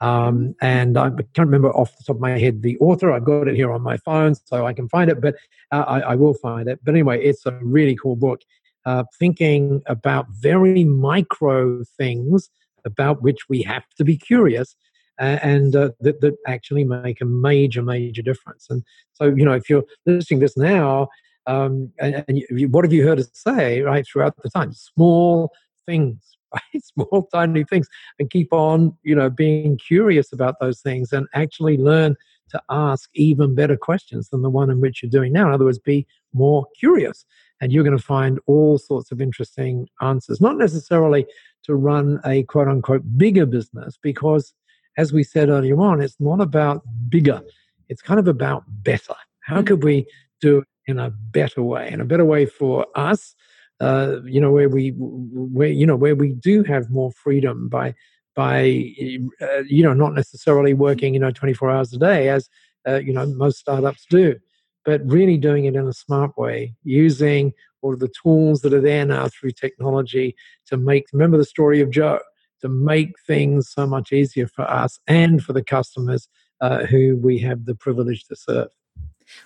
Um, and I can't remember off the top of my head the author. I've got it here on my phone, so I can find it, but uh, I, I, will find it. But anyway, it's a really cool book. Uh, thinking about very micro things about which we have to be curious and uh, that, that actually make a major, major difference. And so, you know, if you're listening this now, um, and, and you, what have you heard us say right throughout the time? Small things? Small, tiny things, and keep on, you know, being curious about those things and actually learn to ask even better questions than the one in which you're doing now. In other words, be more curious. And you're going to find all sorts of interesting answers, not necessarily to run a quote unquote bigger business, because as we said earlier on, it's not about bigger, it's kind of about better. How mm. could we do it in a better way? In a better way for us, uh, you know, where we, where you know, where we do have more freedom by by uh, you know not necessarily working you know 24 hours a day as uh, you know most startups do but really doing it in a smart way using all of the tools that are there now through technology to make remember the story of joe to make things so much easier for us and for the customers uh, who we have the privilege to serve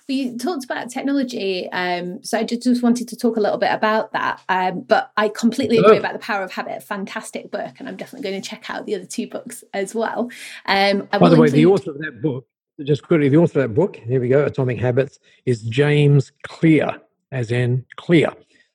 we talked about technology, um, so I just wanted to talk a little bit about that. Um, but I completely agree about the power of habit. Fantastic book, and I'm definitely going to check out the other two books as well. Um, By the way, include... the author of that book, just quickly, the author of that book, here we go, Atomic Habits, is James Clear, as in clear.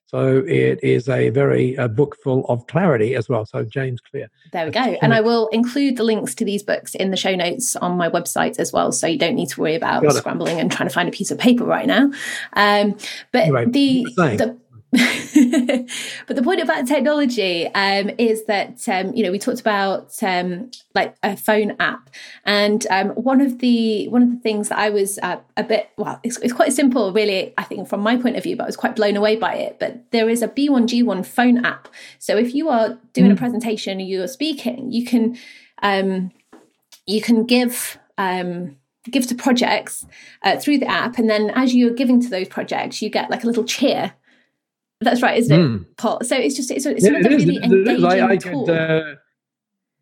So it is a very book full of clarity as well. So James Clear. There we go. And I will include the links to these books in the show notes on my website as well. So you don't need to worry about scrambling and trying to find a piece of paper right now. Um, but the, the but the point about technology um, is that um, you know we talked about um, like a phone app, and um, one of the one of the things that I was uh, a bit well, it's, it's, quite simple, really. I think from my point of view, but I was quite blown away by it. But there is a B1G1 phone app, so if you are doing mm. a presentation, you're speaking, you can um, you can give um, give to projects uh, through the app and then as you're giving to those projects you get like a little cheer that's right, isn't it, mm. Paul? So it's just it's, it's yeah, another it really engaging I, I tool. Could, uh,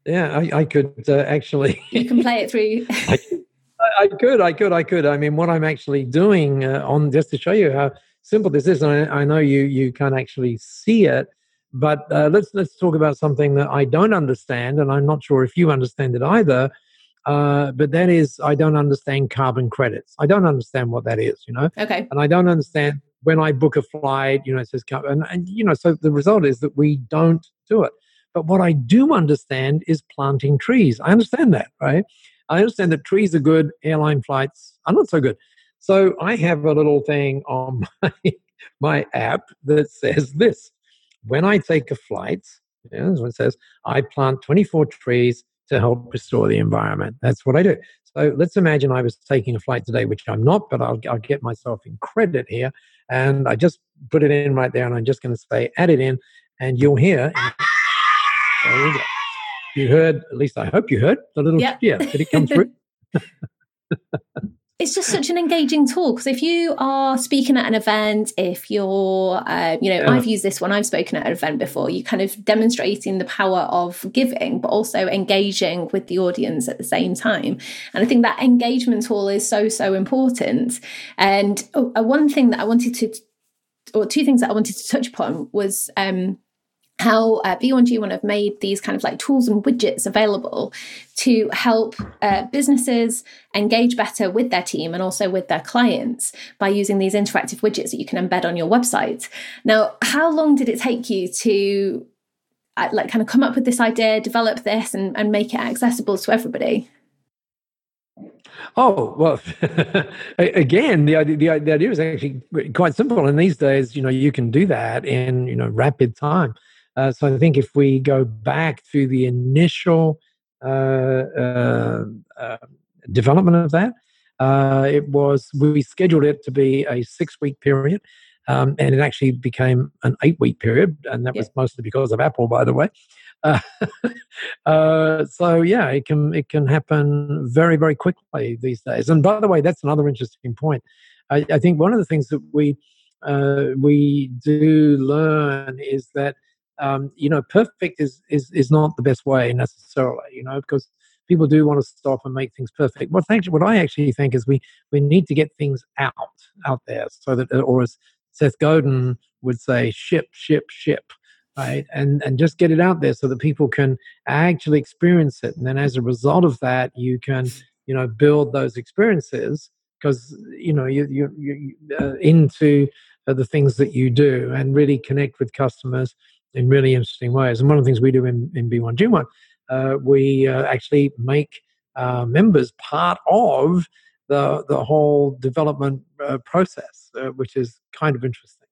yeah, I, I could uh, actually. you can play it through. I, I, could, I could, I could. I mean, what I'm actually doing uh, on just to show you how simple this is, and I, I know you you can't actually see it, but uh, let's let's talk about something that I don't understand, and I'm not sure if you understand it either. Uh, but that is, I don't understand carbon credits. I don't understand what that is, you know. Okay. And I don't understand when I book a flight, you know, it says, come. and, and, you know, so the result is that we don't do it. But what I do understand is planting trees. I understand that, right? I understand that trees are good, airline flights are not so good. So I have a little thing on my, my app that says this when I take a flight, what it says, I plant 24 trees to help restore the environment. That's what I do. So let's imagine I was taking a flight today, which I'm not, but I'll, I'll get myself in credit here. And I just put it in right there, and I'm just going to say add it in, and you'll hear. There you go. You heard, at least I hope you heard the little yep. yeah. Did it come through? it's just such an engaging tool because if you are speaking at an event if you're uh, you know yeah. i've used this when i've spoken at an event before you kind of demonstrating the power of giving but also engaging with the audience at the same time and i think that engagement tool is so so important and oh, one thing that i wanted to or two things that i wanted to touch upon was um, how uh, B1G1 have made these kind of like tools and widgets available to help uh, businesses engage better with their team and also with their clients by using these interactive widgets that you can embed on your website. Now, how long did it take you to uh, like kind of come up with this idea, develop this, and, and make it accessible to everybody? Oh well, again, the idea, the idea is actually quite simple. And these days, you know, you can do that in you know rapid time. Uh, so I think if we go back to the initial uh, uh, uh development of that, uh, it was we scheduled it to be a six-week period, um, and it actually became an eight-week period, and that yeah. was mostly because of Apple, by the way. so yeah, it can it can happen very very quickly these days. And by the way, that's another interesting point. I, I think one of the things that we we do learn is that um, you know, perfect is, is is not the best way necessarily, you know, because people do want to stop and make things perfect. What actually, what I actually think is we we need to get things out out there so that, or as Seth Godin would say, ship, ship, ship, right? And and just get it out there so that people can actually experience it, and then as a result of that, you can you know build those experiences because you know you you, you uh, into uh, the things that you do and really connect with customers in really interesting ways. And one of the things we do in, in B1G1, uh, we uh, actually make uh, members part of the, the whole development uh, process, uh, which is kind of interesting.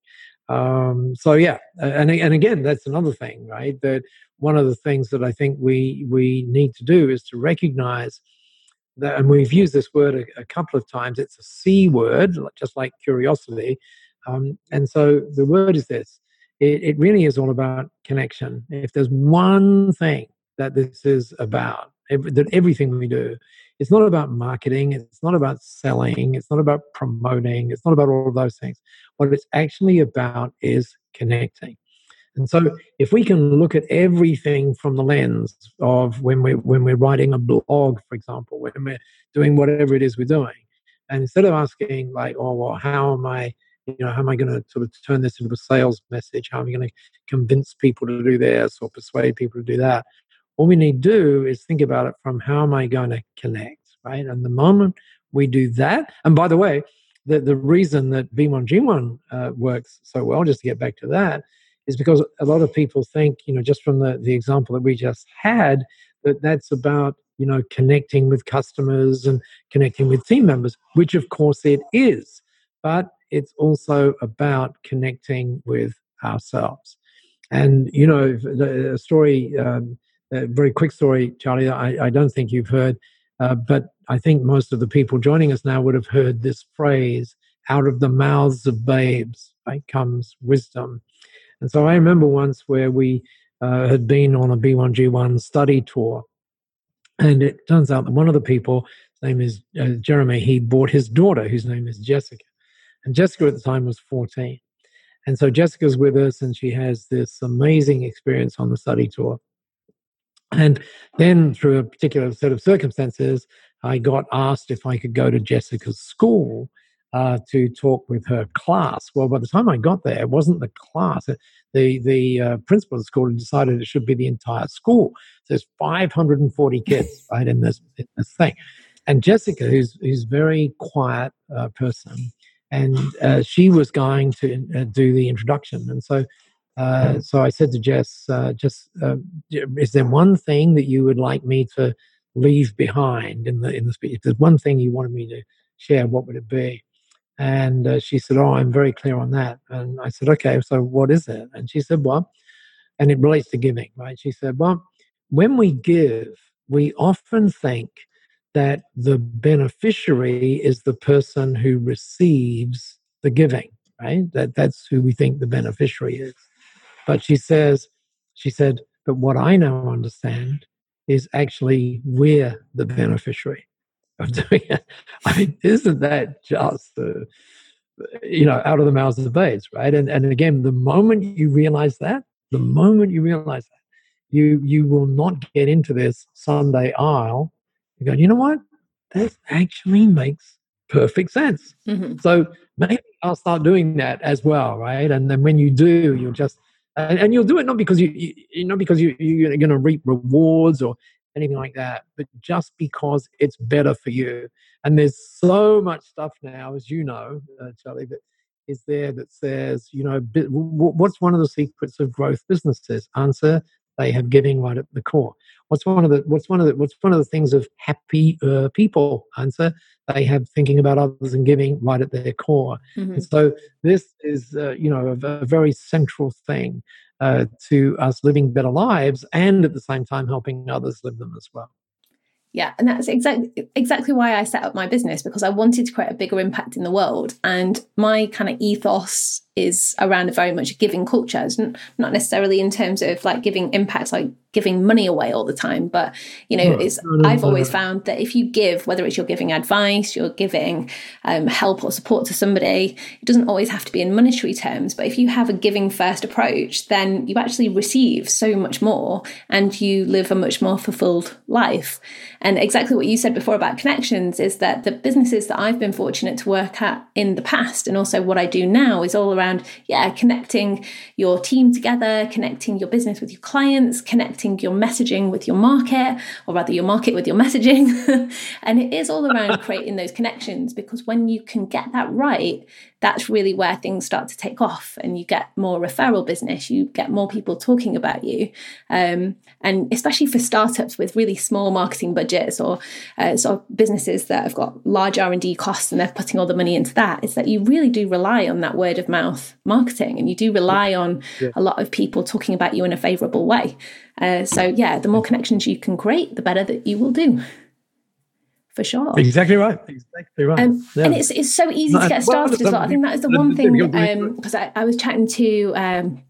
Um, so yeah, and, and again, that's another thing, right? That one of the things that I think we, we need to do is to recognize that, and we've used this word a, a couple of times, it's a C word, just like curiosity. Um, and so the word is this it, it really is all about connection. If there's one thing that this is about, that everything we do, it's not about marketing, it's not about selling, it's not about promoting, it's not about all of those things. What it's actually about is connecting. And so, if we can look at everything from the lens of when we're when we're writing a blog, for example, when we're doing whatever it is we're doing, and instead of asking like, "Oh, well, how am I you know, how am I going to sort of turn this into a sales message? How am I going to convince people to do this or persuade people to do that? All we need to do is think about it from how am I going to connect, right? And the moment we do that, and by the way, the, the reason that B1G1 uh, works so well, just to get back to that, is because a lot of people think, you know, just from the, the example that we just had, that that's about, you know, connecting with customers and connecting with team members, which of course it is. But it's also about connecting with ourselves. And, you know, the story, um, a very quick story, Charlie, I, I don't think you've heard, uh, but I think most of the people joining us now would have heard this phrase out of the mouths of babes comes wisdom. And so I remember once where we uh, had been on a B1G1 study tour. And it turns out that one of the people, his name is uh, Jeremy, he brought his daughter, whose name is Jessica. And Jessica at the time was 14. And so Jessica's with us and she has this amazing experience on the study tour. And then, through a particular set of circumstances, I got asked if I could go to Jessica's school uh, to talk with her class. Well, by the time I got there, it wasn't the class. The the uh, principal of the school decided it should be the entire school. So there's 540 kids right in this, in this thing. And Jessica, who's who's very quiet uh, person, and uh, she was going to uh, do the introduction. And so, uh, so I said to Jess, uh, "Just uh, is there one thing that you would like me to leave behind in the in the speech? If there's one thing you wanted me to share, what would it be?" And uh, she said, "Oh, I'm very clear on that." And I said, "Okay, so what is it?" And she said, "Well," and it relates to giving, right? She said, "Well, when we give, we often think." That the beneficiary is the person who receives the giving, right? That that's who we think the beneficiary is. But she says, she said, but what I now understand is actually we're the beneficiary of doing it. I mean, isn't that just uh, you know out of the mouths of the babes, right? And and again, the moment you realize that, the moment you realize that, you you will not get into this Sunday aisle you go, you know what? That actually makes perfect sense. Mm-hmm. So maybe I'll start doing that as well, right? And then when you do, you'll just and, and you'll do it not because you, you not because you, you're going to reap rewards or anything like that, but just because it's better for you. And there's so much stuff now, as you know, uh, Charlie, that is there that says, you know, what's one of the secrets of growth businesses? Answer: They have giving right at the core. What's one of the what's one of the what's one of the things of happy uh, people? Answer: They have thinking about others and giving right at their core. Mm-hmm. And so this is uh, you know a, a, very central thing uh, to us living better lives, and at the same time helping others live them as well. Yeah, and that's exactly exactly why I set up my business because I wanted to create a bigger impact in the world, and my kind of ethos is around a very much giving culture, not necessarily in terms of like giving impact, like giving money away all the time but you know it's i've always found that if you give whether it's you're giving advice you're giving um, help or support to somebody it doesn't always have to be in monetary terms but if you have a giving first approach then you actually receive so much more and you live a much more fulfilled life. And exactly what you said before about connections is that the businesses that i've been fortunate to work at in the past and also what i do now is all around yeah connecting your team together connecting your business with your clients connecting connecting your messaging with your market, or rather your market with your messaging. and it is all around creating those connections because when you can get that right, that's really where things start to take off and you get more referral business you get more people talking about you. Um, and especially for startups with really small marketing budgets or uh, sort of businesses that have got large r&d costs and they're putting all the money into that is that you really do rely on that word of mouth marketing and you do rely on yeah. a lot of people talking about you in a favorable way. Uh, so yeah the more connections you can create the better that you will do for sure. Exactly right. Exactly right. Um, yeah. And it's it's so easy to get started as well. I think that is the one thing because um, I, I was chatting to um,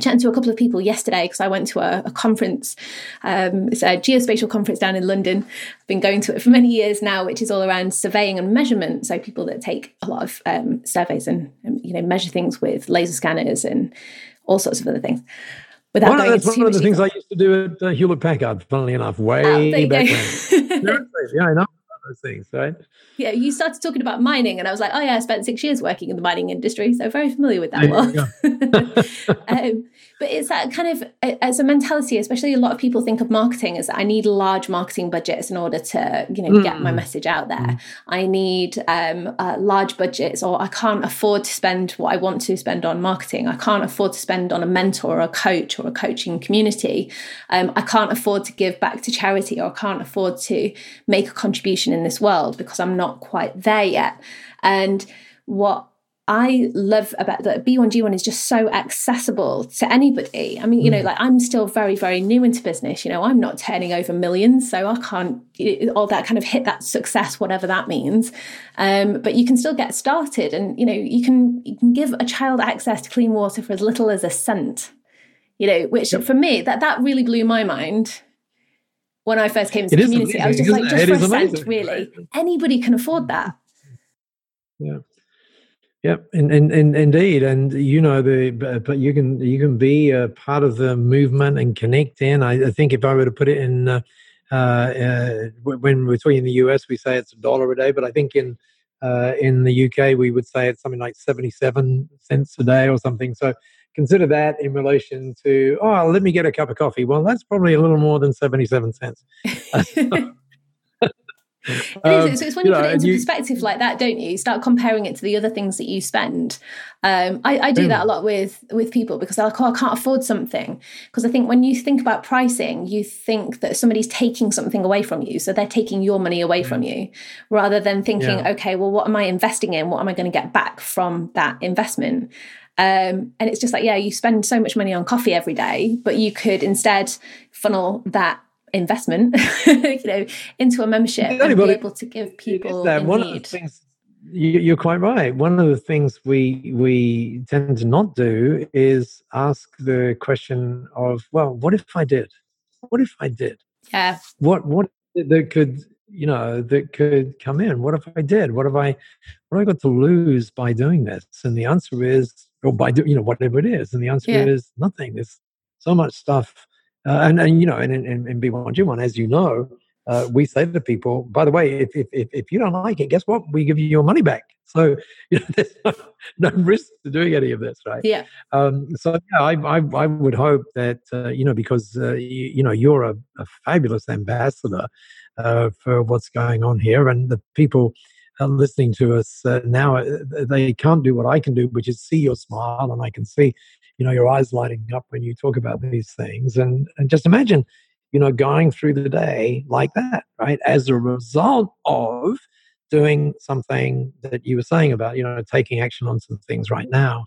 chatting to a couple of people yesterday because I went to a, a conference. Um, it's a geospatial conference down in London. I've been going to it for many years now, which is all around surveying and measurement. So people that take a lot of um, surveys and, and you know measure things with laser scanners and all sorts of other things without one going of, that's one of the things I used to do at uh, Hewlett Packard, funnily enough, way oh, back when. yeah, I know those things, right? Yeah, you started talking about mining, and I was like, oh yeah, I spent six years working in the mining industry, so very familiar with that world. um, but it's that kind of as a mentality, especially a lot of people think of marketing as I need large marketing budgets in order to you know mm. get my mm. message out there. Mm. I need um, uh, large budgets, or I can't afford to spend what I want to spend on marketing. I can't afford to spend on a mentor, or a coach, or a coaching community. Um, I can't afford to give back to charity, or I can't afford to make a contribution in this world because I'm not quite there yet. And what I love about that B1G1 is just so accessible to anybody. I mean, you know, mm. like I'm still very, very new into business. You know, I'm not turning over millions, so I can't all that kind of hit that success, whatever that means. Um, but you can still get started, and you know, you can you can give a child access to clean water for as little as a cent. You know, which yep. for me that that really blew my mind when I first came to the community. Amazing, I was just like, just for a amazing, cent, really. Anybody can afford that. Yeah. Yep, and, and, and indeed, and you know the but you can you can be a part of the movement and connect in. I, I think if I were to put it in, uh, uh, when we're talking in the US, we say it's a dollar a day, but I think in uh, in the UK we would say it's something like seventy seven cents a day or something. So consider that in relation to oh, let me get a cup of coffee. Well, that's probably a little more than seventy seven cents. It um, is. It's when you, you know, put it into you, perspective like that, don't you? you? Start comparing it to the other things that you spend. Um, I, I, do that a lot with with people because they're like, "Oh, I can't afford something." Because I think when you think about pricing, you think that somebody's taking something away from you, so they're taking your money away from you, rather than thinking, yeah. "Okay, well, what am I investing in? What am I going to get back from that investment?" Um, and it's just like, yeah, you spend so much money on coffee every day, but you could instead funnel that investment, you know, into a membership and be able to give people uh, that. one need. Of the things, you're quite right. One of the things we we tend to not do is ask the question of, well, what if I did? What if I did? Yeah. What what that could you know that could come in? What if I did? What have I what have I got to lose by doing this? And the answer is, or by doing you know whatever it is, and the answer yeah. is nothing. There's so much stuff uh, and, and, you know, in, in, in B1G1, as you know, uh, we say to people, by the way, if, if, if, if, you don't like it, guess what? We give you your money back. So, you know, there's no, no risk to doing any of this, right? Yeah. Um, so, yeah, I, I, I would hope that, uh, you know, because, uh, you, you, know, you're a, a fabulous ambassador uh, for what's going on here, and the people listening to us uh, now, uh, they can't do what I can do, which is see your smile, and I can see you know your eyes lighting up when you talk about these things and and just imagine you know going through the day like that right as a result of doing something that you were saying about you know taking action on some things right now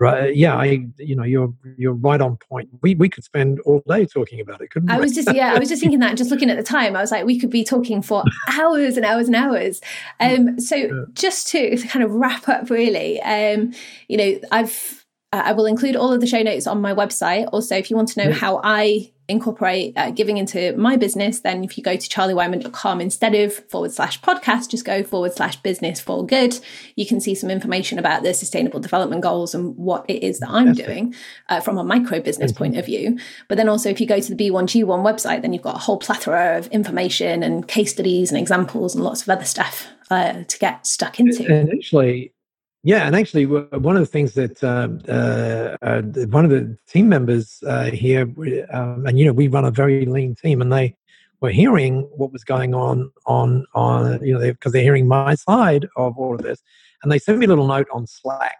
right yeah i you know you're you're right on point we we could spend all day talking about it couldn't i we? was just yeah i was just thinking that just looking at the time i was like we could be talking for hours and hours and hours um so yeah. just to kind of wrap up really um you know i've uh, I will include all of the show notes on my website. Also, if you want to know how I incorporate uh, giving into my business, then if you go to charliewyman.com instead of forward slash podcast, just go forward slash business for good. You can see some information about the sustainable development goals and what it is that I'm doing uh, from a micro business point of view. But then also, if you go to the B1G1 website, then you've got a whole plethora of information and case studies and examples and lots of other stuff uh, to get stuck into. And actually, yeah, and actually, one of the things that um, uh, uh, one of the team members uh, here, um, and you know, we run a very lean team, and they were hearing what was going on on on you know because they, are hearing my side of all of this, And they sent me a little note on Slack.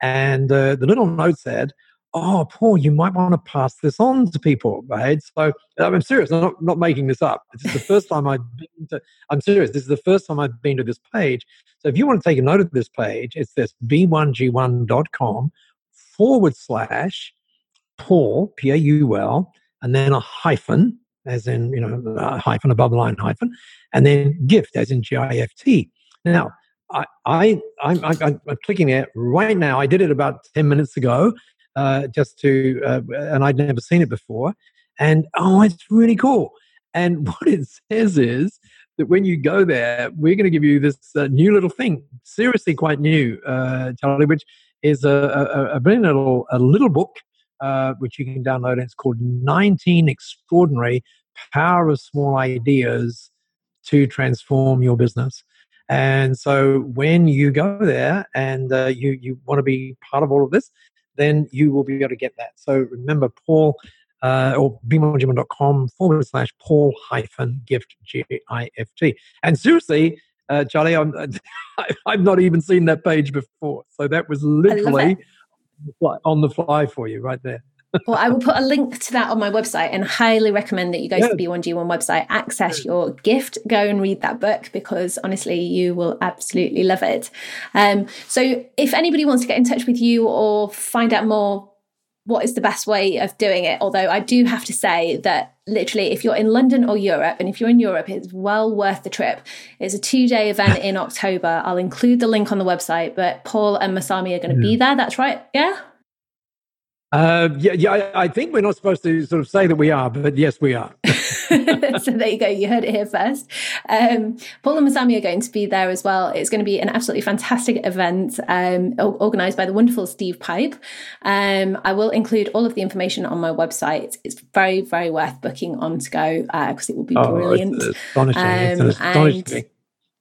And uh, the little note said, oh, Paul, you might want to pass this on to people, right? So I'm serious. I'm not, not making this up. This is the first time I've been to, I'm serious. This is the first time I've been to this page. So if you want to take a note of this page, it's this b1g1.com forward slash Paul, P A U L, and then a hyphen, as in, you know, a hyphen above line hyphen, and then gift, as in G I F T. Now, I, I, I'm, I'm, I'm clicking it right now. I did it about 10 minutes ago uh, just to, uh, and I'd never seen it before. And oh, it's really cool. And what it says is that when you go there, we're going to give you this uh, new little thing, seriously quite new, uh, Charlie, which is a, a, a brilliant little, a little book uh, which you can download. And it's called 19 Extraordinary Power of Small Ideas to Transform Your Business. And so when you go there and uh, you, you want to be part of all of this, then you will be able to get that. So remember, Paul uh, or b1g1.com forward slash Paul hyphen gift G I F T. And seriously, uh, Charlie, I'm, I've not even seen that page before. So that was literally on the fly for you right there well, I will put a link to that on my website and highly recommend that you go yeah. to the B1G1 website, access your gift, go and read that book because honestly, you will absolutely love it. Um, so, if anybody wants to get in touch with you or find out more, what is the best way of doing it? Although I do have to say that literally, if you're in London or Europe, and if you're in Europe, it's well worth the trip. It's a two day event in October. I'll include the link on the website, but Paul and Masami are going to be there. That's right. Yeah. Uh, yeah, yeah. I, I, think we're not supposed to sort of say that we are, but yes, we are. so there you go. You heard it here first. Um, Paul and Masami are going to be there as well. It's going to be an absolutely fantastic event um, organised by the wonderful Steve Pipe. Um, I will include all of the information on my website. It's very, very worth booking on to go because uh, it will be oh, brilliant. It's astonishing. it's um, astonishing.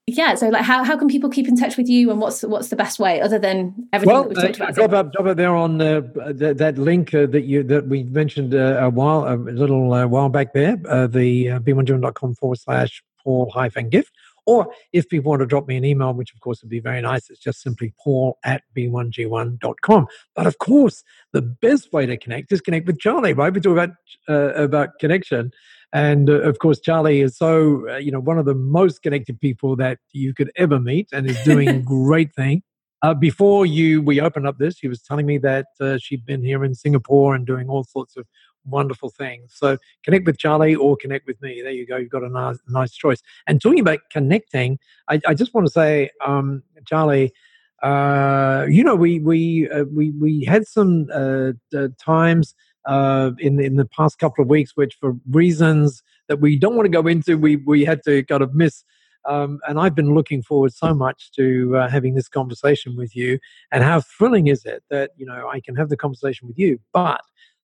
Yeah so like how, how can people keep in touch with you and what's what's the best way other than everything well, that we've talked uh, about? Drop up, drop up there on uh, that, that link uh, that you that we mentioned uh, a while a little uh, while back there uh, the uh, b1g1.com forward slash paul hyphen gift or if people want to drop me an email which of course would be very nice it's just simply paul at b1g1.com but of course the best way to connect is connect with charlie right? We talk about about connection and uh, of course, Charlie is so, uh, you know, one of the most connected people that you could ever meet and is doing great thing. Uh, before you, we opened up this, he was telling me that uh, she'd been here in Singapore and doing all sorts of wonderful things. So connect with Charlie or connect with me. There you go. You've got a nice, nice choice. And talking about connecting, I, I just want to say, um, Charlie, uh, you know, we we uh, we we had some uh, times uh, in in the past couple of weeks, which for reasons that we don't want to go into, we we had to kind of miss. Um, and I've been looking forward so much to uh, having this conversation with you. And how thrilling is it that you know I can have the conversation with you, but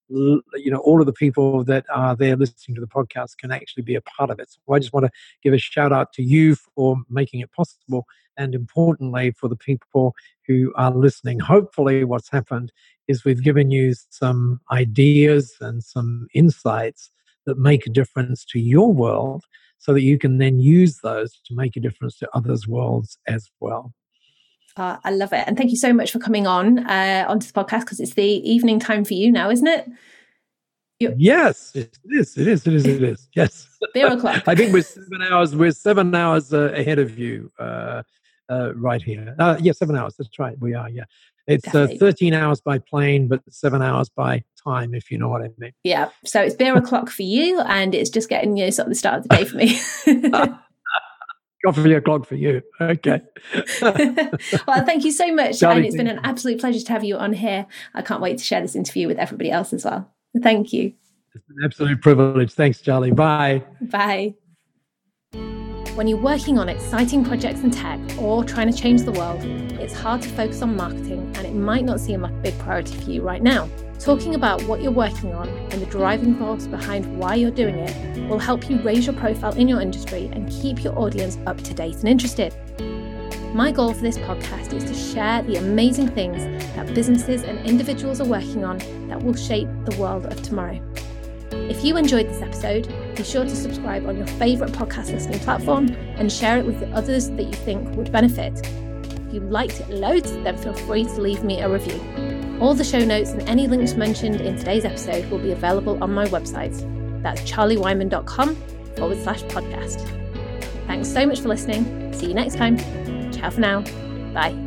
you know all of the people that are there listening to the podcast can actually be a part of it so i just want to give a shout out to you for making it possible and importantly for the people who are listening hopefully what's happened is we've given you some ideas and some insights that make a difference to your world so that you can then use those to make a difference to others' worlds as well. Uh, I love it. And thank you so much for coming on uh, onto the podcast because it's the evening time for you now, isn't it? You're... Yes, it is. It is. It is. It is. Yes. Beer o'clock. I think we're seven hours. We're seven hours uh, ahead of you uh, uh, right here. Uh, yeah, seven hours. That's right. We are. Yeah. It's uh, 13 hours by plane, but seven hours by time, if you know what I mean. Yeah. So it's beer o'clock for you, and it's just getting you know, sort of the start of the day for me. Coffee o'clock for you. Okay. well, thank you so much. And it's been an absolute pleasure to have you on here. I can't wait to share this interview with everybody else as well. Thank you. It's an absolute privilege. Thanks, Charlie. Bye. Bye. When you're working on exciting projects in tech or trying to change the world, it's hard to focus on marketing and it might not seem like a big priority for you right now. Talking about what you're working on and the driving force behind why you're doing it will help you raise your profile in your industry and keep your audience up to date and interested. My goal for this podcast is to share the amazing things that businesses and individuals are working on that will shape the world of tomorrow. If you enjoyed this episode, be sure to subscribe on your favourite podcast listening platform and share it with the others that you think would benefit. If you liked it loads, then feel free to leave me a review. All the show notes and any links mentioned in today's episode will be available on my website. That's charliewyman.com forward slash podcast. Thanks so much for listening. See you next time. Ciao for now. Bye.